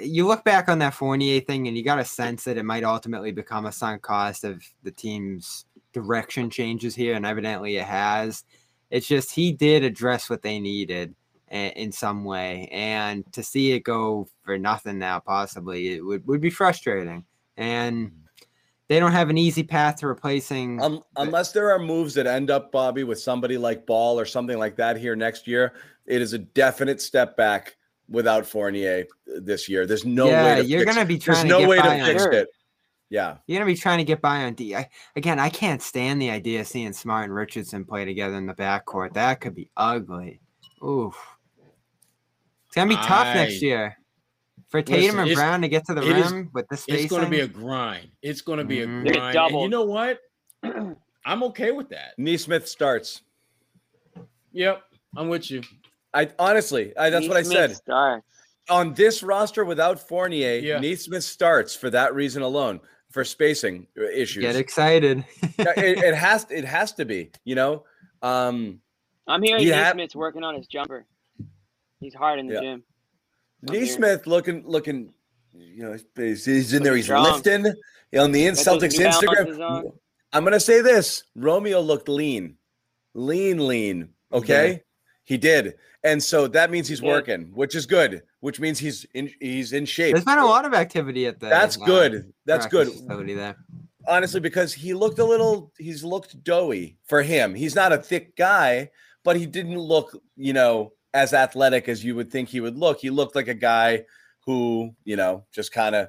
You look back on that Fournier thing, and you got a sense that it might ultimately become a sunk cost of the team's direction changes here, and evidently it has. It's just he did address what they needed a- in some way, and to see it go for nothing now, possibly, it would, would be frustrating. And they don't have an easy path to replacing. Um, unless there are moves that end up, Bobby, with somebody like Ball or something like that here next year, it is a definite step back without Fournier this year. There's no yeah, way to you're gonna be There's trying no to get way to fix Sure. it. Yeah. You're gonna be trying to get by on D. I, again, I can't stand the idea of seeing Smart and Richardson play together in the backcourt. That could be ugly. Oof. It's gonna be tough next year for Listen, Tatum and Brown to get to the it is- rim with the spacing. It's going to be a grind. It's going to be a They're grind. get And you know what? I'm okay with that. Nesmith starts. Yep, I'm with you. I honestly, I, that's what I said. Starts. On this roster without Fournier, Yeah. Nesmith starts for that reason alone, for spacing issues. Get excited. It, it has it has to be, you know. Um I'm hearing He had- Nesmith's working on his jumper. He's hard in the Yeah. gym. I'm Nesmith looking looking, you know, he's, he's in there, he's strong. lifting on the in Celtics Instagram. I'm gonna say this: Romeo looked lean, lean, lean. Okay, he did, and so that means he's He did. working, which is good. Which means he's in he's in shape. There's been a lot of activity at the. That's uh, good. That's good. Facility there. honestly, because he looked a little, he's looked doughy for him. He's not a thick guy, but he didn't look, you know, as athletic as you would think he would look. He looked like a guy who, you know, just kind of,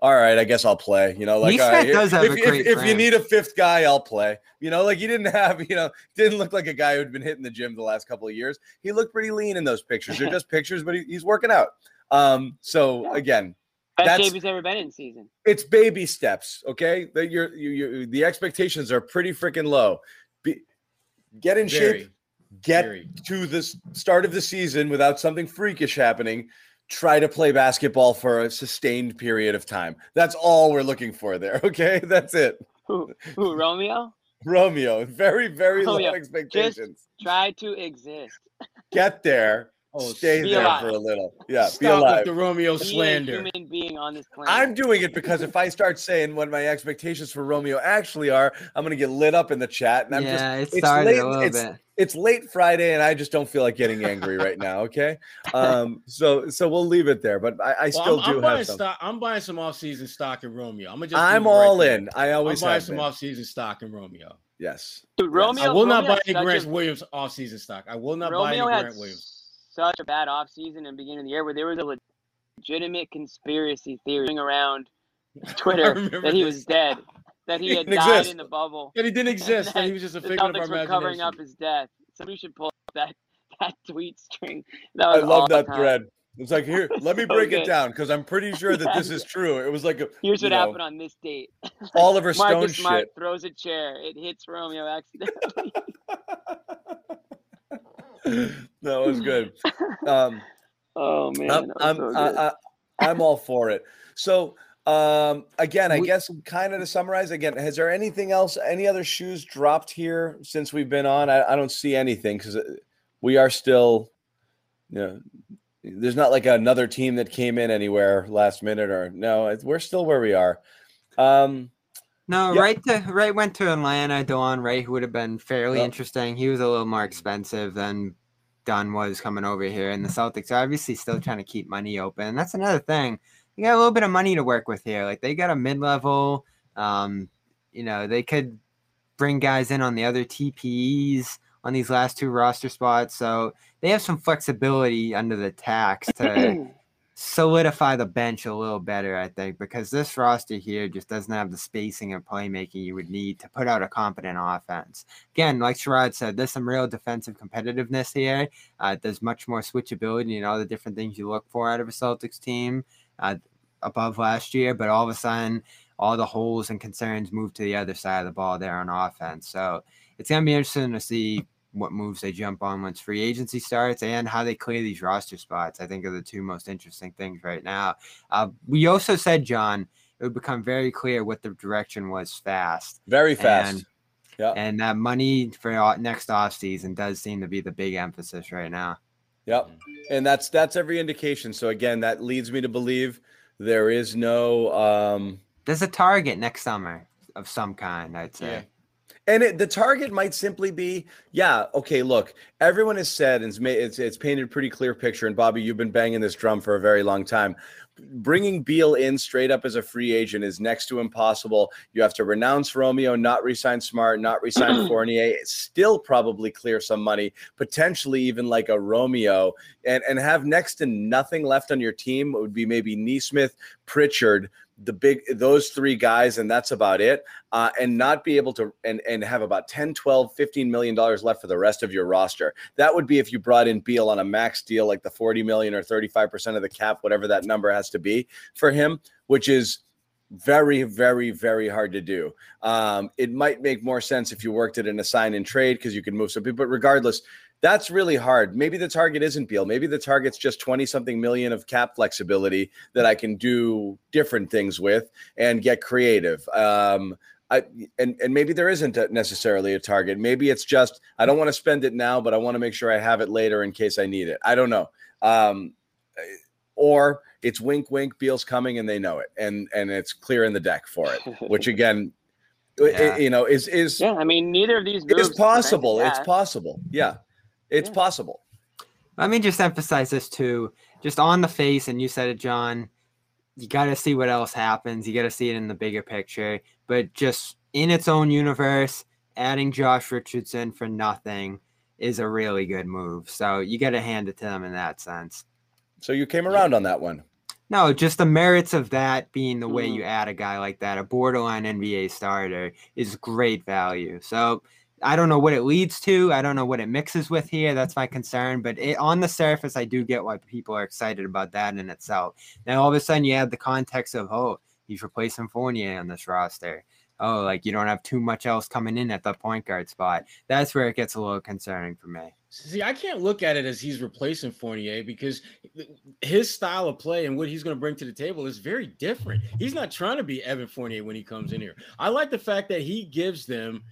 all right, I guess I'll play. You know, like Nesmith all right, does have if, a if- great if you need a fifth guy, I'll play. You know, like he didn't have, you know, didn't look like a guy who'd been hitting the gym the last couple of years. He looked pretty lean in those pictures. They're just pictures, but he, he's working out. Um, so Yeah. again, Best That's- shape he's ever been in season. it's baby steps okay that you're you, you the expectations are pretty freaking low Be, get in Very, shape get very. to the start of the season without something freakish happening try to play basketball for a sustained period of time that's all we're looking for there okay that's it Who, who Romeo? romeo very very low Romeo, expectations Try to exist. get there Oh, stay be there alive. for a little yeah be Stop alive with the Romeo Be a slander. human being on this planet. I'm doing it because if I start saying what my expectations for Romeo actually are, I'm going to get lit up in the chat. And I'm just, yeah, it it's started late- a little it's- bit. it's late Friday, and I just don't feel like getting angry right now. Okay, um, so so we'll leave it there. But I, I Well, still I'm, I'm do have some. stock. I'm buying some off-season stock in Romeo. I'm gonna just. I'm leave it right all there. in. I I'm always buying have some been. off-season stock in Romeo. Yes. Dude, Romeo. I will not buy any Grant a- Williams off-season stock. I will not buy any Grant Williams. Such a bad offseason the beginning of the year where there was a legitimate conspiracy theory going around Twitter that he was dead, that he He had died exist. in the bubble. That he didn't exist. That then he was just a figment of our Celtics were imagination. covering up his death. Somebody should pull up that that tweet string. That I love that time. thread. It's like here, let me So break it down because I'm pretty sure that this is true. It was like a, Here's what know, happened on this date. Oliver Stone Marcus Smart shit. throws a chair. It hits Romeo accidentally. no, it was good. Um, oh man, I'm I'm, so I, good. I, I'm all for it. So um again, I We- guess kind of to summarize again, has there anything else, any other shoes dropped here since we've been on? I, I don't see anything because we are still, you know, there's not like another team that came in anywhere last minute or no, we're still where we are. Um No, Yep. right to Wright went to Atlanta. Delon Wright, who would have been fairly Yep. interesting. He was a little more expensive than Dunn was coming over here, and the Celtics are obviously still trying to keep money open. That's another thing. You got a little bit of money to work with here. Like they got a mid level. Um, you know, they could bring guys in on the other TPEs on these last two roster spots. So they have some flexibility under the tax to solidify the bench a little better, I think, because this roster here just doesn't have the spacing and playmaking you would need to put out a competent offense. Again, like Sherrod said, there's some real defensive competitiveness here. Uh, there's much more switchability and all the different things you look for out of a Celtics team uh, above last year, but all of a sudden, all the holes and concerns move to the other side of the ball there on offense. So it's going to be interesting to see what moves they jump on once free agency starts and how they clear these roster spots. I think are the two most interesting things right now. Uh, we also said, John, it would become very clear what the direction was fast. Very fast. And, yeah. and that money for next offseason does seem to be the big emphasis right now. Yep. And that's that's every indication. So again, that leads me to believe there is no um There's a target next summer of some kind, I'd say. Yeah. And it, the target might simply be yeah okay look everyone has said and it's, made, it's it's painted a pretty clear picture and bobby you've been banging this drum for a very long time. Bringing beal in straight up as a free agent is next to impossible. You have to renounce romeo not resign smart not resign fournier. Still probably clear some money potentially even like a romeo. And and have next to nothing left on your team it would be maybe nesmith pritchard the big those three guys and that's about it uh, and not be able to and and have about 10 12 15 million dollars left for the rest of your roster. That would be if you brought in beal on a max deal like the 40 million or 35% of the cap whatever that number has to be for him which is very very very hard to do. Um, it might make more sense if you worked it in a sign and trade because you can move some people but regardless that's really hard. Maybe the target isn't Beal. Maybe the target's just 20 something million of cap flexibility that I can do different things with and get creative. Um, I, and, and maybe there isn't a- necessarily a target. Maybe it's just, I don't want to spend it now, but I want to make sure I have it later in case I need it. I don't know. Um, or it's wink, wink, Beal's coming and they know it. And, and it's clear in the deck for it, which again, Yeah. you know, is, is, yeah, I mean, neither of these it moves is possible. It's possible. Yeah. It's Yeah. possible. Let me just emphasize this too. Just on the face, and you said it, John. You got to see what else happens. You got to see it in the bigger picture. But just in its own universe, adding Josh Richardson for nothing is a really good move. So you got to hand it to them in that sense. So you came around on that one. No, just the merits of that being the way Mhm. you add a guy like that, a borderline NBA starter, is great value. So I don't know what it leads to. I don't know what it mixes with here. That's my concern. But it, on the surface, I do get why people are excited about that in itself. Now, all of a sudden, you add the context of, oh, he's replacing Fournier on this roster. Oh, like you don't have too much else coming in at the point guard spot. That's where it gets a little concerning for me. See, I can't look at it as he's replacing Fournier because his style of play and what he's going to bring to the table is very different. He's not trying to be Evan Fournier when he comes in here. I like the fact that he gives them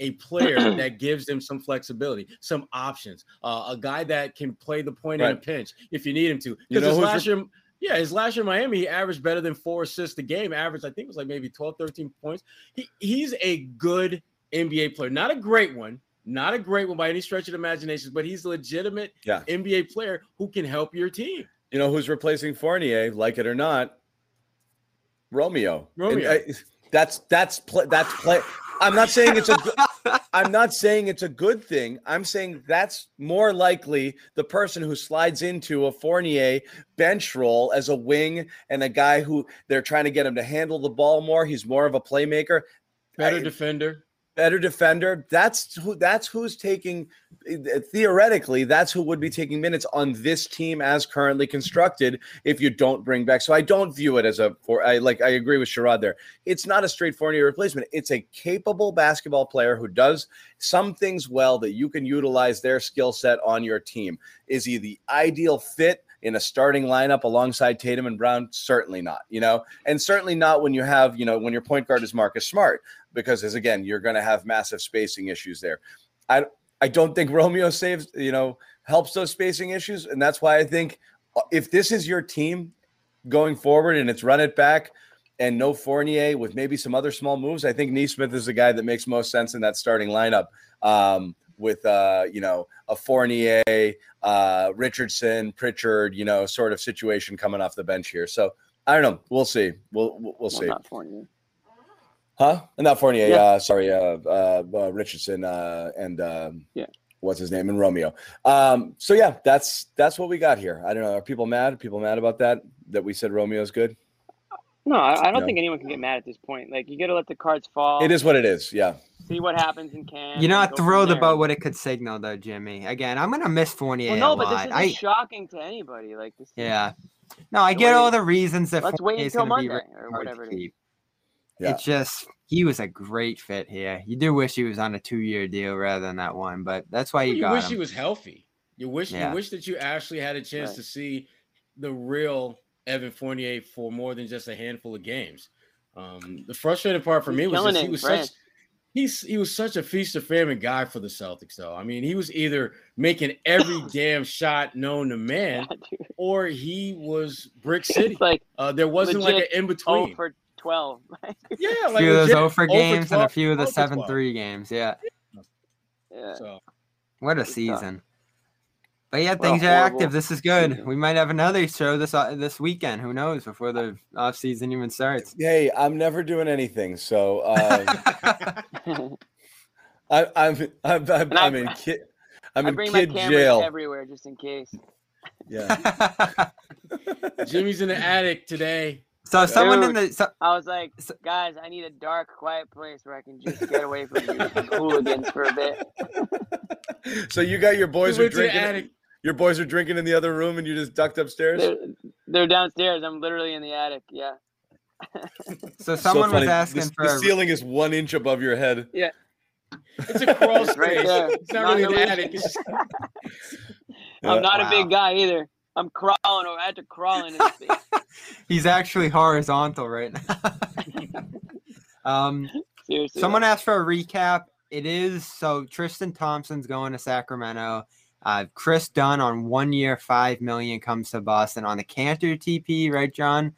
a player that gives them some flexibility, some options, uh, a guy that can play the point in a pinch if you need him to. You Because know last year, yeah, his last year in Miami, he averaged better than four assists a game. Average, I think, it was like maybe 12, 13 points. He, he's a good NBA player, not a great one, not a great one by any stretch of the imagination, but he's a legitimate Yeah. NBA player who can help your team. You know who's replacing Fournier, like it or not? Romeo. And Romeo. I- that's that's play, that's play. I'm not saying it's a. good- I'm not saying it's a good thing. I'm saying that's more likely the person who slides into a Fournier bench role as a wing and a guy who they're trying to get him to handle the ball more. He's more of a playmaker. Better I- defender. Better defender. That's who. That's who's taking. Eh, theoretically, that's who would be taking minutes on this team as currently constructed. If you don't bring back, so I don't view it as a. For I like. I agree with Sherrod there. It's not a straight Fournier replacement. It's a capable basketball player who does some things well that you can utilize their skill set on your team. Is he the ideal fit? In a starting lineup alongside Tatum and Brown, certainly not, you know, and certainly not when you have, you know, when your point guard is Marcus Smart, because as again, you're going to have massive spacing issues there. I I don't think Romeo saves, you know, helps those spacing issues, and that's why I think uh, if this is your team going forward and it's run it back, and no Fournier with maybe some other small moves, I think Nesmith is the guy that makes most sense in that starting lineup. Um, with uh, you know a Fournier, uh, Richardson, Pritchard, you know, sort of situation coming off the bench here. So I don't know. We'll see. We'll we'll, we'll see. Not Fournier. Huh? Not Fournier. Yeah. Uh, sorry, uh, uh, uh, Richardson uh, and um, Yeah. what's his name and Romeo. Um, so yeah, that's that's what we got here. I don't know. Are people mad? Are people mad about that? That we said Romeo's good? No, I, I don't No. think anyone can get mad at this point. Like you got to let the cards fall. It is what it is. Yeah. See what happens in camp. You're not go thrilled about what it could signal, though, Jimmy. Again, I'm gonna miss Fournier Well, no, a but this isn't I shocking to anybody. Like this. yeah. No, I get all the reasons that Let's wait until gonna be Monday or whatever it is. Keep. Yeah. It's just he was a great fit here. You do wish he was on a two-year deal rather than that one, but that's why you, got. you got wish him. he was healthy. You wish Yeah. you wish that you actually had a chance Right. to see the real Evan Fournier for more than just a handful of games. Um, the frustrating part for He's me was just he was France. such he's he was such a feast or famine guy for the Celtics though. I mean, he was either making every damn shot known to man, Yeah, or he was brick city. It's like Uh, there wasn't like an in oh between. For twelve. yeah, a like few of those legit 0 for 0 games and a few of the 7 3 games. Yeah. yeah. So What a Good stuff. season. But yeah, What a things are horrible active. This is good. season. We might have another show this uh, this weekend. Who knows before the off season even starts. Hey, I'm never doing anything. So uh, I, I'm I'm I'm, I- I'm in kid. I'm I in bring my kid cameras jail. everywhere just in case. Yeah. Jimmy's in the attic today. So someone in the so, I was like, guys, I need a dark, quiet place where I can just get away from you hooligans for a bit. so you got your boys are went to the drinking. Your boys are drinking in the other room, and you just ducked upstairs. They're, they're downstairs. I'm literally in the attic. Yeah. so So someone was asking the, for the a, ceiling is one inch above your head. Yeah. It's a crawl It's right space. there. It's not really an attic. Just I'm not Wow. a big guy either. I'm crawling. Or I had to crawl into this thing. He's actually horizontal right now. um Seriously. Someone asked for a recap. It is so Tristan Thompson's going to Sacramento. Uh, Kris Dunn on one year, five million comes to Boston on the Kanter TP, right, John?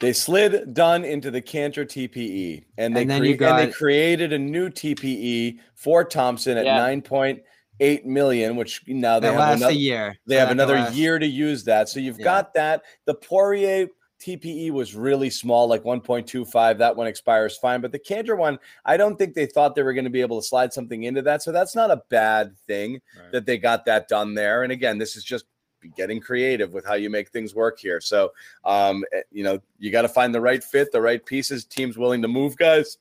They slid Dunn into the Kanter TPE, and they, And then you crea- and they created a new TPE for Thompson at Yeah. nine point eight million, which now they have another year. they have another year to use that. So you've Yeah. got that. The Poirier TPE was really small, like 1.25. That one expires fine. But the Kanter one, I don't think they thought they were going to be able to slide something into that. So that's not a bad thing Right. that they got that done there. And again, this is just getting creative with how you make things work here. So, um, eh, you know, you got to find the right fit, the right pieces, teams willing to move guys.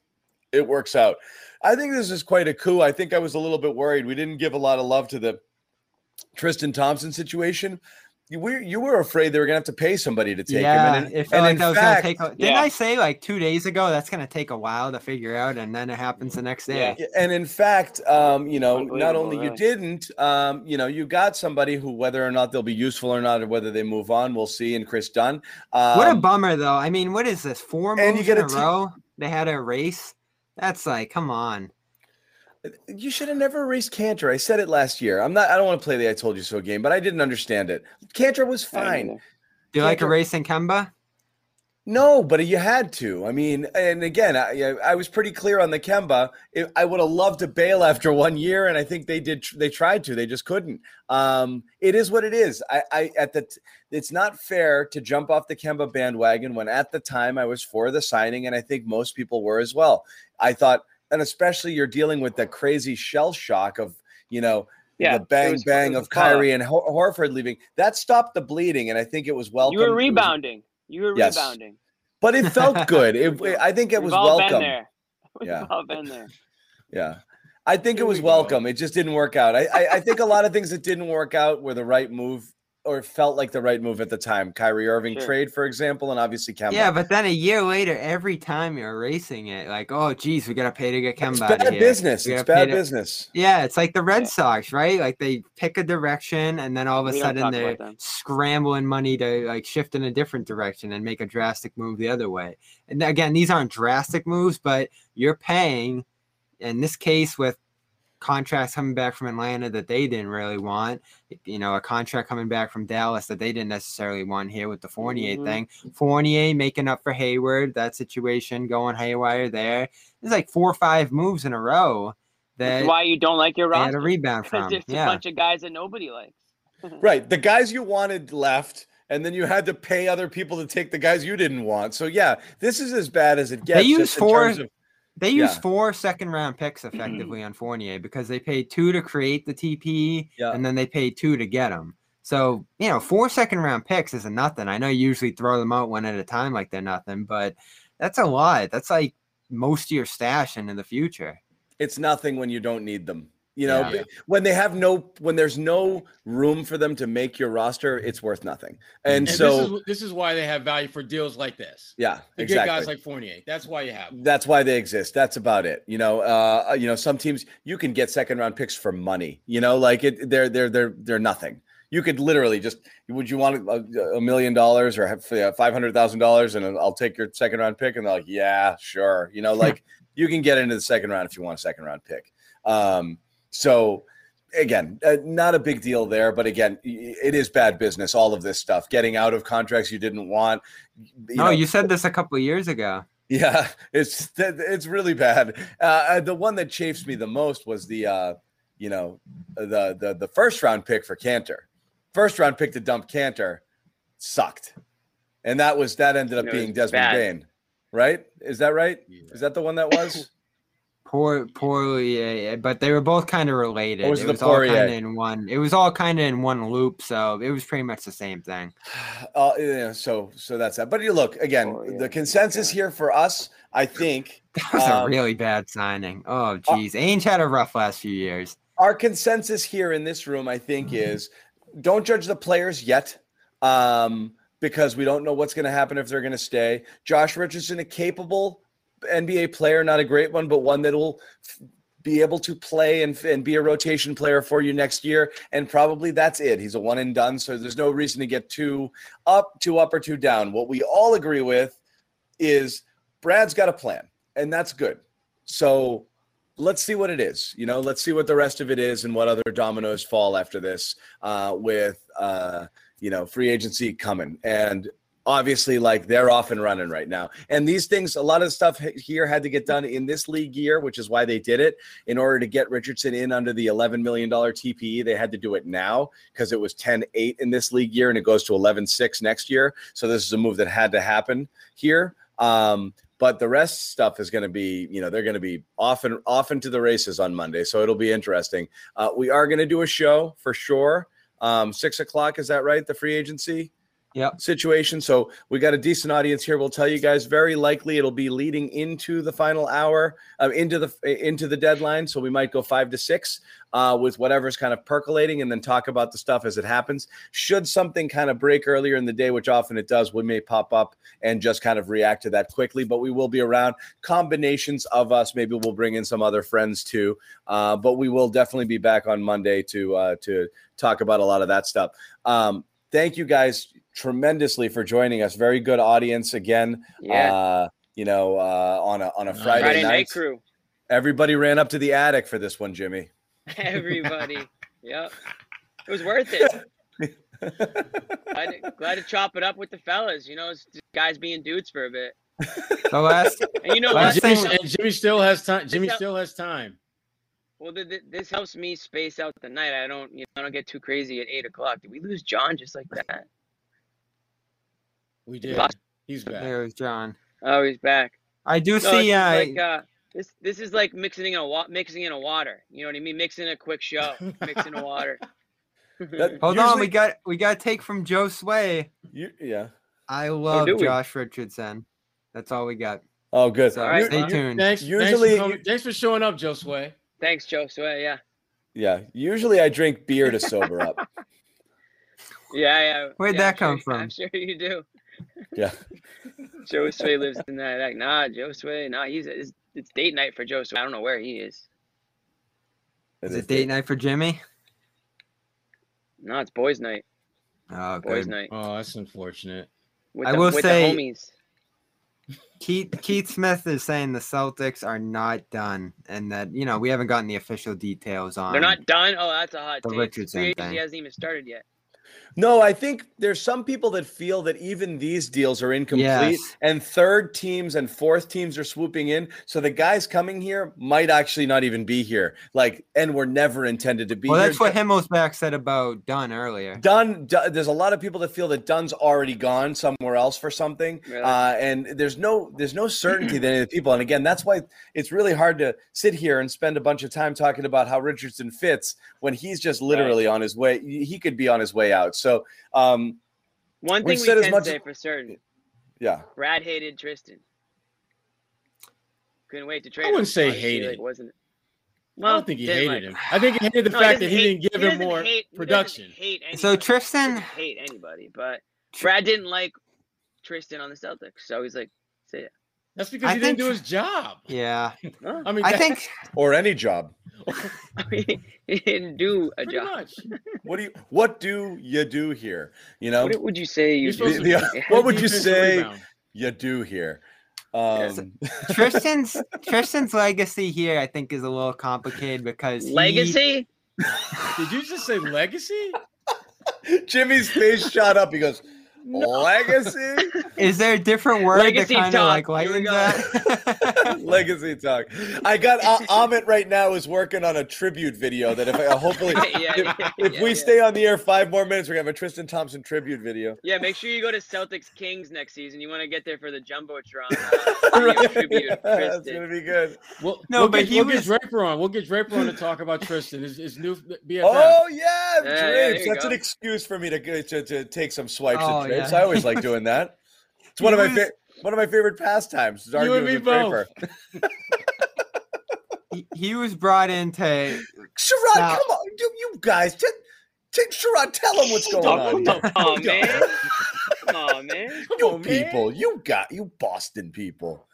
It works out. I think this is quite a coup. I think I was a little bit worried. We didn't give a lot of love to the Tristan Thompson situation. You were you were afraid they were gonna have to pay somebody to take yeah, him. And, it felt and like in that was fact, gonna take. A, didn't Yeah. I say like two days ago that's gonna take a while to figure out, and then it happens the next day? Yeah. and in fact, um, you know, not Unbelievable, only you didn't, um, you know, you got somebody who, whether or not they'll be useful or not, or whether they move on, we'll see. In Kris Dunn, um, what a bummer, though. I mean, what is this? Four and you get in a a t- row. They had a race. That's like, come on. You should have never raced Kanter. I said it last year. I'm not. I don't want to play the "I told you so" game, but I didn't understand it. Kanter was fine. Do you like a Kanter- race in Kemba? No, but you had to. I mean, and again, I, I was pretty clear on the Kemba. I would have loved to bail after one year, and I think they did. They tried to. They just couldn't. Um, it is what it is. I, I at the. t- It's not fair to jump off the Kemba bandwagon when at the time I was for the signing, and I think most people were as well. I thought, and especially you're dealing with the crazy shell shock of you know Yeah, the bang was- bang of. Kyrie and Hor- Horford leaving. That stopped the bleeding, and I think it was welcome. You were rebounding. You were Yes. rebounding. but it felt good. It, I think it We've was welcome. been there. We've Yeah. all been there. Yeah. I think it was we welcome. It just didn't work out. I, I, I think a lot of things that didn't work out were the right move or felt like the right move at the time. Kyrie Irving Sure. trade, for example, and obviously Kemba. Yeah, but then a year later, every time you're racing it, like, oh, geez, we gotta pay to get Kemba it's bad here. business. We It's gotta bad to- business. Yeah, it's like the Red Yeah. Sox, right? Like they pick a direction and then all of a We sudden they're scrambling money to like shift in a different direction and make a drastic move the other way. And again, these aren't drastic moves, but you're paying in this case with contracts coming back from Atlanta that they didn't really want. You know, a contract coming back from Dallas that they didn't necessarily want here with the Fournier Mhm. thing. Fournier making up for Hayward, that situation going haywire there. There's like four or five moves in a row That's that why you don't like your they had roster. a rebound Because from. there's a bunch of guys that nobody likes. Right. The guys you wanted left, and then you had to pay other people to take the guys you didn't want. So yeah, this is as bad as it gets. They use four- of- They used Yeah. four second round picks mm-hmm. effectively on Fournier because they paid two to create the TP Yeah. and then they paid two to get him. So, you know, four second round picks isn't nothing. I know you usually throw them out one at a time like they're nothing, but that's a lot. That's like most of your stash into the future. it's nothing when you don't need them. You know, Yeah. when they have no, when there's no room for them to make your roster, it's worth nothing. And, And so, this is this is why they have value for deals like this. yeah, To exactly. get guys like Fournier. That's why you have. them. That's why they exist. That's about it. You know, uh, you know, some teams you can get second round picks for money. You know, like it, they're they're they're they're nothing. You could literally just, would you want a, a million dollars or have five hundred thousand dollars, and I'll take your second round pick, and they're like, yeah, sure. You know, like you can get into the second round if you want a second round pick. Um, so again, uh, not a big deal there, but again, it is bad business. All of this stuff, getting out of contracts you didn't want. You no, know, you said this a couple of years ago. yeah, it's it's really bad. Uh, the one that chafes me the most was the uh, you know the the the first round pick for Kanter. First round pick to dump Kanter sucked, and that was that ended up It being Desmond bad. Bane, right? Is that right? Yeah. Is that the one that was? Poor, poorly, uh, but they were both kind of related. was it the was all kind of in one. It was all kind of in one loop, so it was pretty much the same thing. uh, yeah, so so that's that. But you look again, yeah. the consensus here for us, I think, That was Um, a really bad signing. Oh, geez, Ainge had a rough last few years. our consensus here in this room, I think, is don't judge the players yet. Um, because we don't know what's going to happen if they're going to stay. Josh Richardson, a capable NBA player, not a great one, but one that will be able to play and, and be a rotation player for you next year. And probably that's it. He's a one and done. So there's no reason to get too up, too up, or too down. What we all agree with is Brad's got a plan, and that's good. So let's see what it is. You know, let's see what the rest of it is and what other dominoes fall after this uh, with, uh, you know, free agency coming. And obviously, like they're off and running right now. And these things, a lot of stuff here had to get done in this league year, which is why they did it. In order to get Richardson in under the $11 million TPE, they had to do it now because it was 10 8 in this league year and it goes to 11 6 next year. So this is a move that had to happen here. Um, but the rest stuff is going to be, you know, they're going to be off and off into the races on Monday, so it'll be interesting. Uh, we are going to do a show for sure. Um, six o'clock, is that right? The free agency Yep. situation. So we got a decent audience here. We'll tell you guys very likely it'll be leading into the final hour, uh, into the into the deadline. So we might go five to six uh, with whatever's kind of percolating, and then talk about the stuff as it happens. Should something kind of break earlier in the day, which often it does, we may pop up and just kind of react to that quickly. But we will be around. Combinations of us. Maybe we'll bring in some other friends too. Uh, but we will definitely be back on Monday to uh, to talk about a lot of that stuff. Um, thank you guys tremendously for joining us. Very good audience again. Yeah. Uh, you know, uh, on a on a Friday, Friday night. night crew. Everybody ran up to the attic for this one, Jimmy. Everybody. yep. It was worth it. glad, to, glad to chop it up with the fellas. You know, it's guys being dudes for a bit. The last, And you know Last? Jimmy, thing- and Jimmy still has time. Jimmy This- still has time. Well, th- th- this helps me space out the night. I don't, you know, I don't get too crazy at eight o'clock. Did we lose John just like that? We did. He's back. there's John. Oh, he's back. I do No, see. it's Uh, like uh, this. This is like mixing in a wa- mixing in a water. You know what I mean? Mixing a quick show. mixing a water. That- hold on, we got we got to take from Joe Sway. You, yeah. I love do we? Josh Richardson. That's all we got. Oh, good. So All right, stay well, tuned. Thanks, Usually- thanks for, coming- thanks for showing up, Joe Sway. Thanks, Joe Sway. Yeah, Yeah. Usually I drink beer to sober up. yeah, yeah. Where'd yeah, that I'm sure- come from? I'm sure you do. Yeah. Joe Sway lives in that. Like, nah, Joe Sway. Nah, he's it's, it's date night for Joe Sway. I don't know where he is. Is it date night for Jimmy? No, it's boys' night. Oh, Boys' good. night. Oh, that's unfortunate. With I the, will with say- the homies. Keith Keith Smith is saying the Celtics are not done, and that you know we haven't gotten the official details on. They're not done. Oh, that's a hot the take. Richardson Free thing. agency hasn't even started yet. No, I think there's some people that feel that even these deals are incomplete Yes. and third teams and fourth teams are swooping in. So the guys coming here might actually not even be here. Like, and were never intended to be Well, here. that's what Himmelsbach said about Dunn earlier. Dunn, Dunn- there's a lot of people that feel that Dunn's already gone somewhere else for something, Really? uh, and there's no there's no certainty that any of the people. And again, that's why it's really hard to sit here and spend a bunch of time talking about how Richardson fits when he's just literally on his way. He could be on his way out. So, um, One thing we said as can much- say for certain: yeah, Brad hated Tristan. Couldn't wait to trade. I wouldn't him. say Obviously, hated. Like, wasn't it? I don't think he hated like- him. I think he hated the No, fact doesn't that he hate- didn't give him more hate- production. Hate anybody. So Tristan, hate anybody, but Brad didn't like Tristan on the Celtics, so he's like, "See ya." That's because I he didn't do his job. yeah, I mean, I think or any job. I mean, he didn't do a pretty job. much. What do you what do you do here? You know, What would you say you do? The- the- what would you say? rebound. you do here. Um, Tristan's Tristan's legacy here, I think, is a little complicated because he- Legacy? Did you just say legacy? Jimmy's face shot up. He goes, "Legacy." Is there a different word Legacy that kind of talk. like lightens that? Legacy talk. I got uh, Amit right now is working on a tribute video that if I hopefully Yeah, if, yeah, if yeah, we yeah. stay on the air five more minutes, we're gonna have a Tristan Thompson tribute video. Yeah, make sure you go to Celtics Kings next season. You want to get there for the jumbotron. Uh, video tribute of That's gonna be good. Well, No, we'll but get, he we'll was- get Draper on. We'll get Draper on to talk about Tristan. His, his new BFF. Oh yeah, Yeah, yeah, there drapes. That's an excuse for me to, to to take some swipes Oh, at drapes. Yeah. I always like doing that. It's one of my was- fa- one of my favorite pastimes. Is You and arguing me with Draper. he, he was brought in to Sherrod, Now- come on, you, you guys, t- t- Sherrod, tell him what's going on. come on, man. Come on, man. Come You on, man. people, you got you Boston people.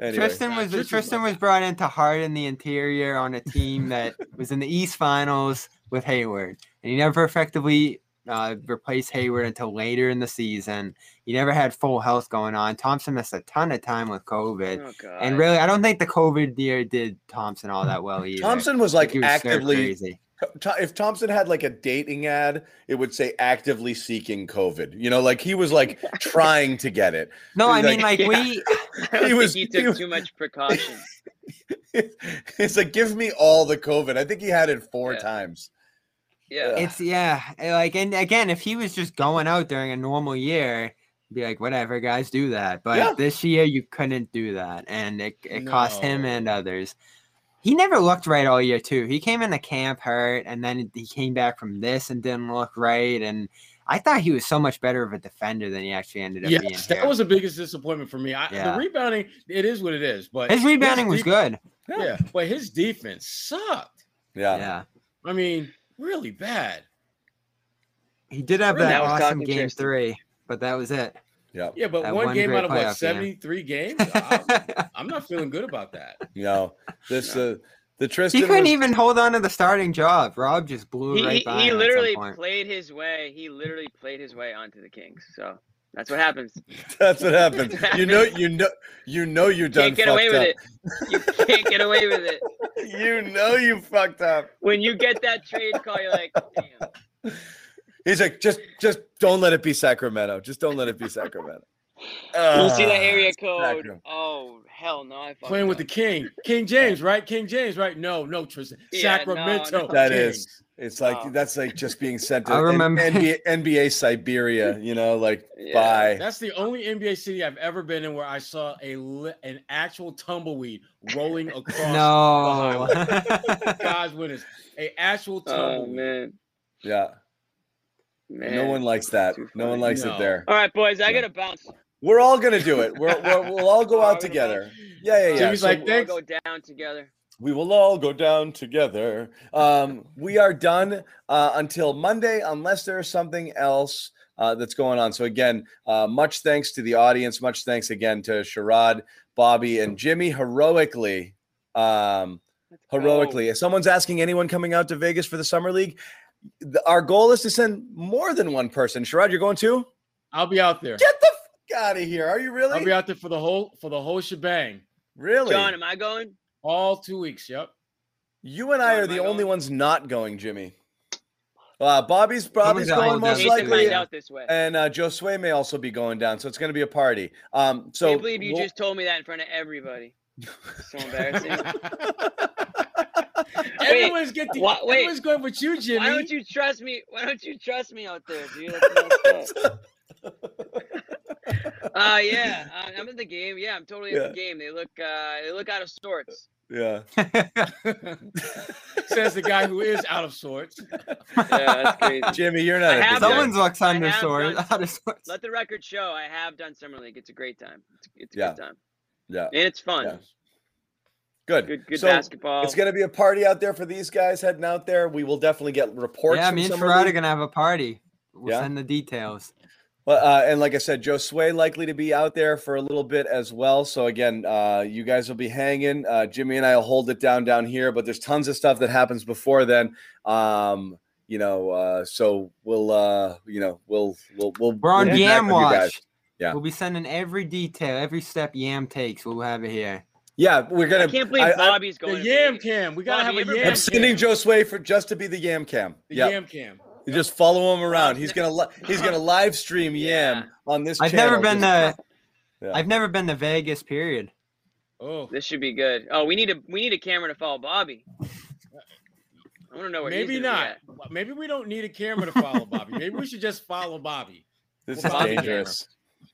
Anyway, Tristan was Tristan's Tristan was brought in to harden the interior on a team that was in the East Finals with Hayward, and he never effectively uh, replaced Hayward until later in the season. He never had full health going on. Thompson missed a ton of time with COVID, Oh, God. and really, I don't think the COVID year did Thompson all that well either. Thompson was like was actively. crazy. If Thompson had like a dating ad, it would say actively seeking COVID. You know, like he was like trying to get it. No, I He's mean like- like Yeah. we. I don't he was- he he took was- too much precaution. it's like give me all the COVID. I think he had it four Yeah. times. Yeah. It's yeah, eh, like and again, if he was just going out during a normal year, be like, whatever, guys, do that. But Yeah. this year, you couldn't do that, and it, it cost him and others. He never looked right all year too. He came into camp hurt, and then he came back from this and didn't look right. And I thought he was so much better of a defender than he actually ended up being. Yes, that here. was the biggest disappointment for me. I, Yeah. The rebounding, it is what it is. But his rebounding was def- good. Yeah, but his defense sucked. Yeah. Yeah, I mean, really bad. he did have Really? that That awesome game Tristan. three, but that was it. Yeah. Yeah, but one, one game out of what playoff game. seventy-three games. I'm, I'm not feeling good about that. No. This uh the Tristan he couldn't was- even hold on to the starting job. Rob just blew He, right he, by he him at some literally point. played his way. He literally played his way onto the Kings. So that's what happens. That's what happens. You know, you know, you know, you done Can't get away with up. it. You can't get away with it. You know, you fucked up. When you get that trade call, you're like, damn. He's like, just, just don't let it be Sacramento. Just don't let it be Sacramento. We'll see the Ah, area code. Sacramento. Oh hell no! I fucked Playing with the. King, King James, right? King James, right? No, no, Tristan. Yeah, Sacramento. no. That Kings. is. It's like Oh. that's like just being sent to I N- remember- NBA, NBA Siberia. You know, like Yeah. bye. That's the only NBA city I've ever been in where I saw a li- an actual tumbleweed rolling across. No. God's witness, a actual Oh man, Yeah. man. No one likes that. No one funny. likes it there. All right, boys. I Yeah. gotta bounce. We're all gonna do it. We're, we're we'll all go out together. Yeah, yeah, yeah. Jimmy's So like, We'll all go down together. we will all go down together. Um, we are done uh, until Monday, unless there is something else uh, that's going on. So again, uh, much thanks to the audience. Much thanks again to Sherrod, Bobby, and Jimmy. Heroically, um, heroically. If someone's asking anyone coming out to Vegas for the summer league, the, our goal is to send more than one person. Sherrod, you're going too? I'll be out there. Get the f- out of here. Are you really? I'll be out there for the whole for the whole shebang. really? John, am I going? All two weeks. Yep. you and I John, are the I only going? ones not going, Jimmy. Uh, Bobby's Bobby's got going most hate to likely, find out this way. and uh, Joe Sway may also be going down. So it's going to be a party. Um, so Can't believe you we'll- just told me that in front of everybody. So embarrassing. everyone's get the, wha- wait. everyone's going with you, Jimmy. Why don't you trust me? Why don't you trust me out there, dude? That's. Uh, yeah, uh, I'm in the game. Yeah, I'm totally in Yeah. the game. They look, uh, they look out of sorts. yeah. Says the guy who is out of sorts. Yeah, that's crazy. Jimmy, you're not. I a have big done- Someone's looks I under have sword. done- Out of sorts. Let the record show I have done summer league. It's a great time. It's, it's a Yeah. good time, Yeah, and it's fun. Yeah. good. Good, good So, basketball. It's going to be a party out there for these guys heading out there. We will definitely get reports. Yeah, from me and Summer Farad are League. gonna have a party. We'll Yeah? send the details. Well, uh, and like I said, Josue likely to be out there for a little bit as well. So again, uh, you guys will be hanging. Uh, Jimmy and I will hold it down down here, but there's tons of stuff that happens before then. Um, you know, uh, so we'll, uh, you know, we'll, we'll, we'll. We're on we'll be back Yam with you guys. Watch. Yeah. We'll be sending every detail, every step Yam takes. We'll have it here. Yeah, we're gonna. I can't believe I, I, Bobby's The going. to yam Vegas. cam. We gotta Bobby, have you a yam I'm sending cam. Josue for just to be the Yam Cam. The Yeah, yam cam. You just follow him around. He's gonna li- he's gonna live stream Yam Yeah. on this. I've channel. never been Just- to. Yeah. I've never been to Vegas. Period. Oh, This should be good. Oh, we need a we need a camera to follow Bobby. I want to know where maybe he's gonna be not. at. Maybe we don't need a camera to follow Bobby. Maybe we should just follow Bobby. This Well, is Bobby dangerous.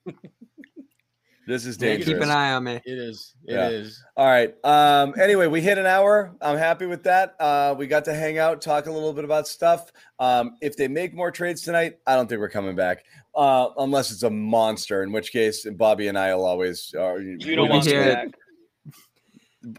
this is Yeah, dangerous. Keep an eye on me. It is. It is. Yeah. All right. Um, anyway, we hit an hour. I'm happy with that. Uh, we got to hang out, talk a little bit about stuff. Um, if they make more trades tonight, I don't think we're coming back, uh, unless it's a monster. In which case, Bobby and I will always. Uh, You don't want to hear it. back.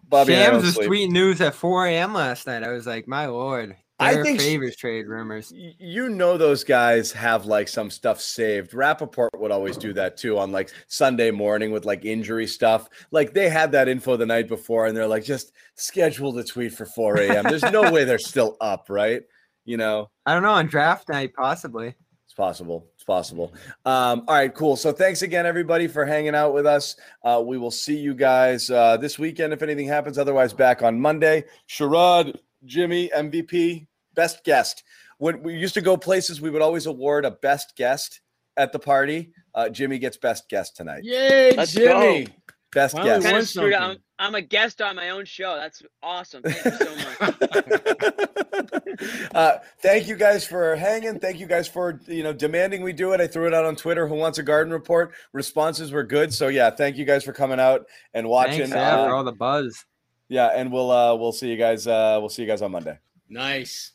Bobby and I Shams was tweeting news at 4 a.m. last night. I was like, my lord. I think favors trade rumors. You know those guys have like some stuff saved. Rapoport would always do that too on like Sunday morning with like injury stuff. Like they had that info the night before and they're like, just schedule the tweet for 4 a.m. There's no way they're still up, right? You know, I don't know on draft night, possibly. it's possible. It's possible. Um, all right, cool. So thanks again, everybody, for hanging out with us. Uh, we will see you guys uh, this weekend if anything happens. Otherwise, back on Monday. Sherrod, Jimmy, MVP, best guest. When we used to go places, we would always award a best guest at the party. Uh, Jimmy gets best guest tonight. Yay, Let's Jimmy. Best Finally guest. Kind of screwed. I'm. I'm a guest on my own show. That's awesome. Thank you so much. uh, thank you guys for hanging. Thank you guys for you know demanding we do it. I threw it out on Twitter. Who wants a garden report? Responses were good. So yeah, thank you guys for coming out and watching. Thanks Uh, for all the buzz. yeah, and we'll uh, we'll see you guys. Uh, we'll see you guys on Monday. Nice.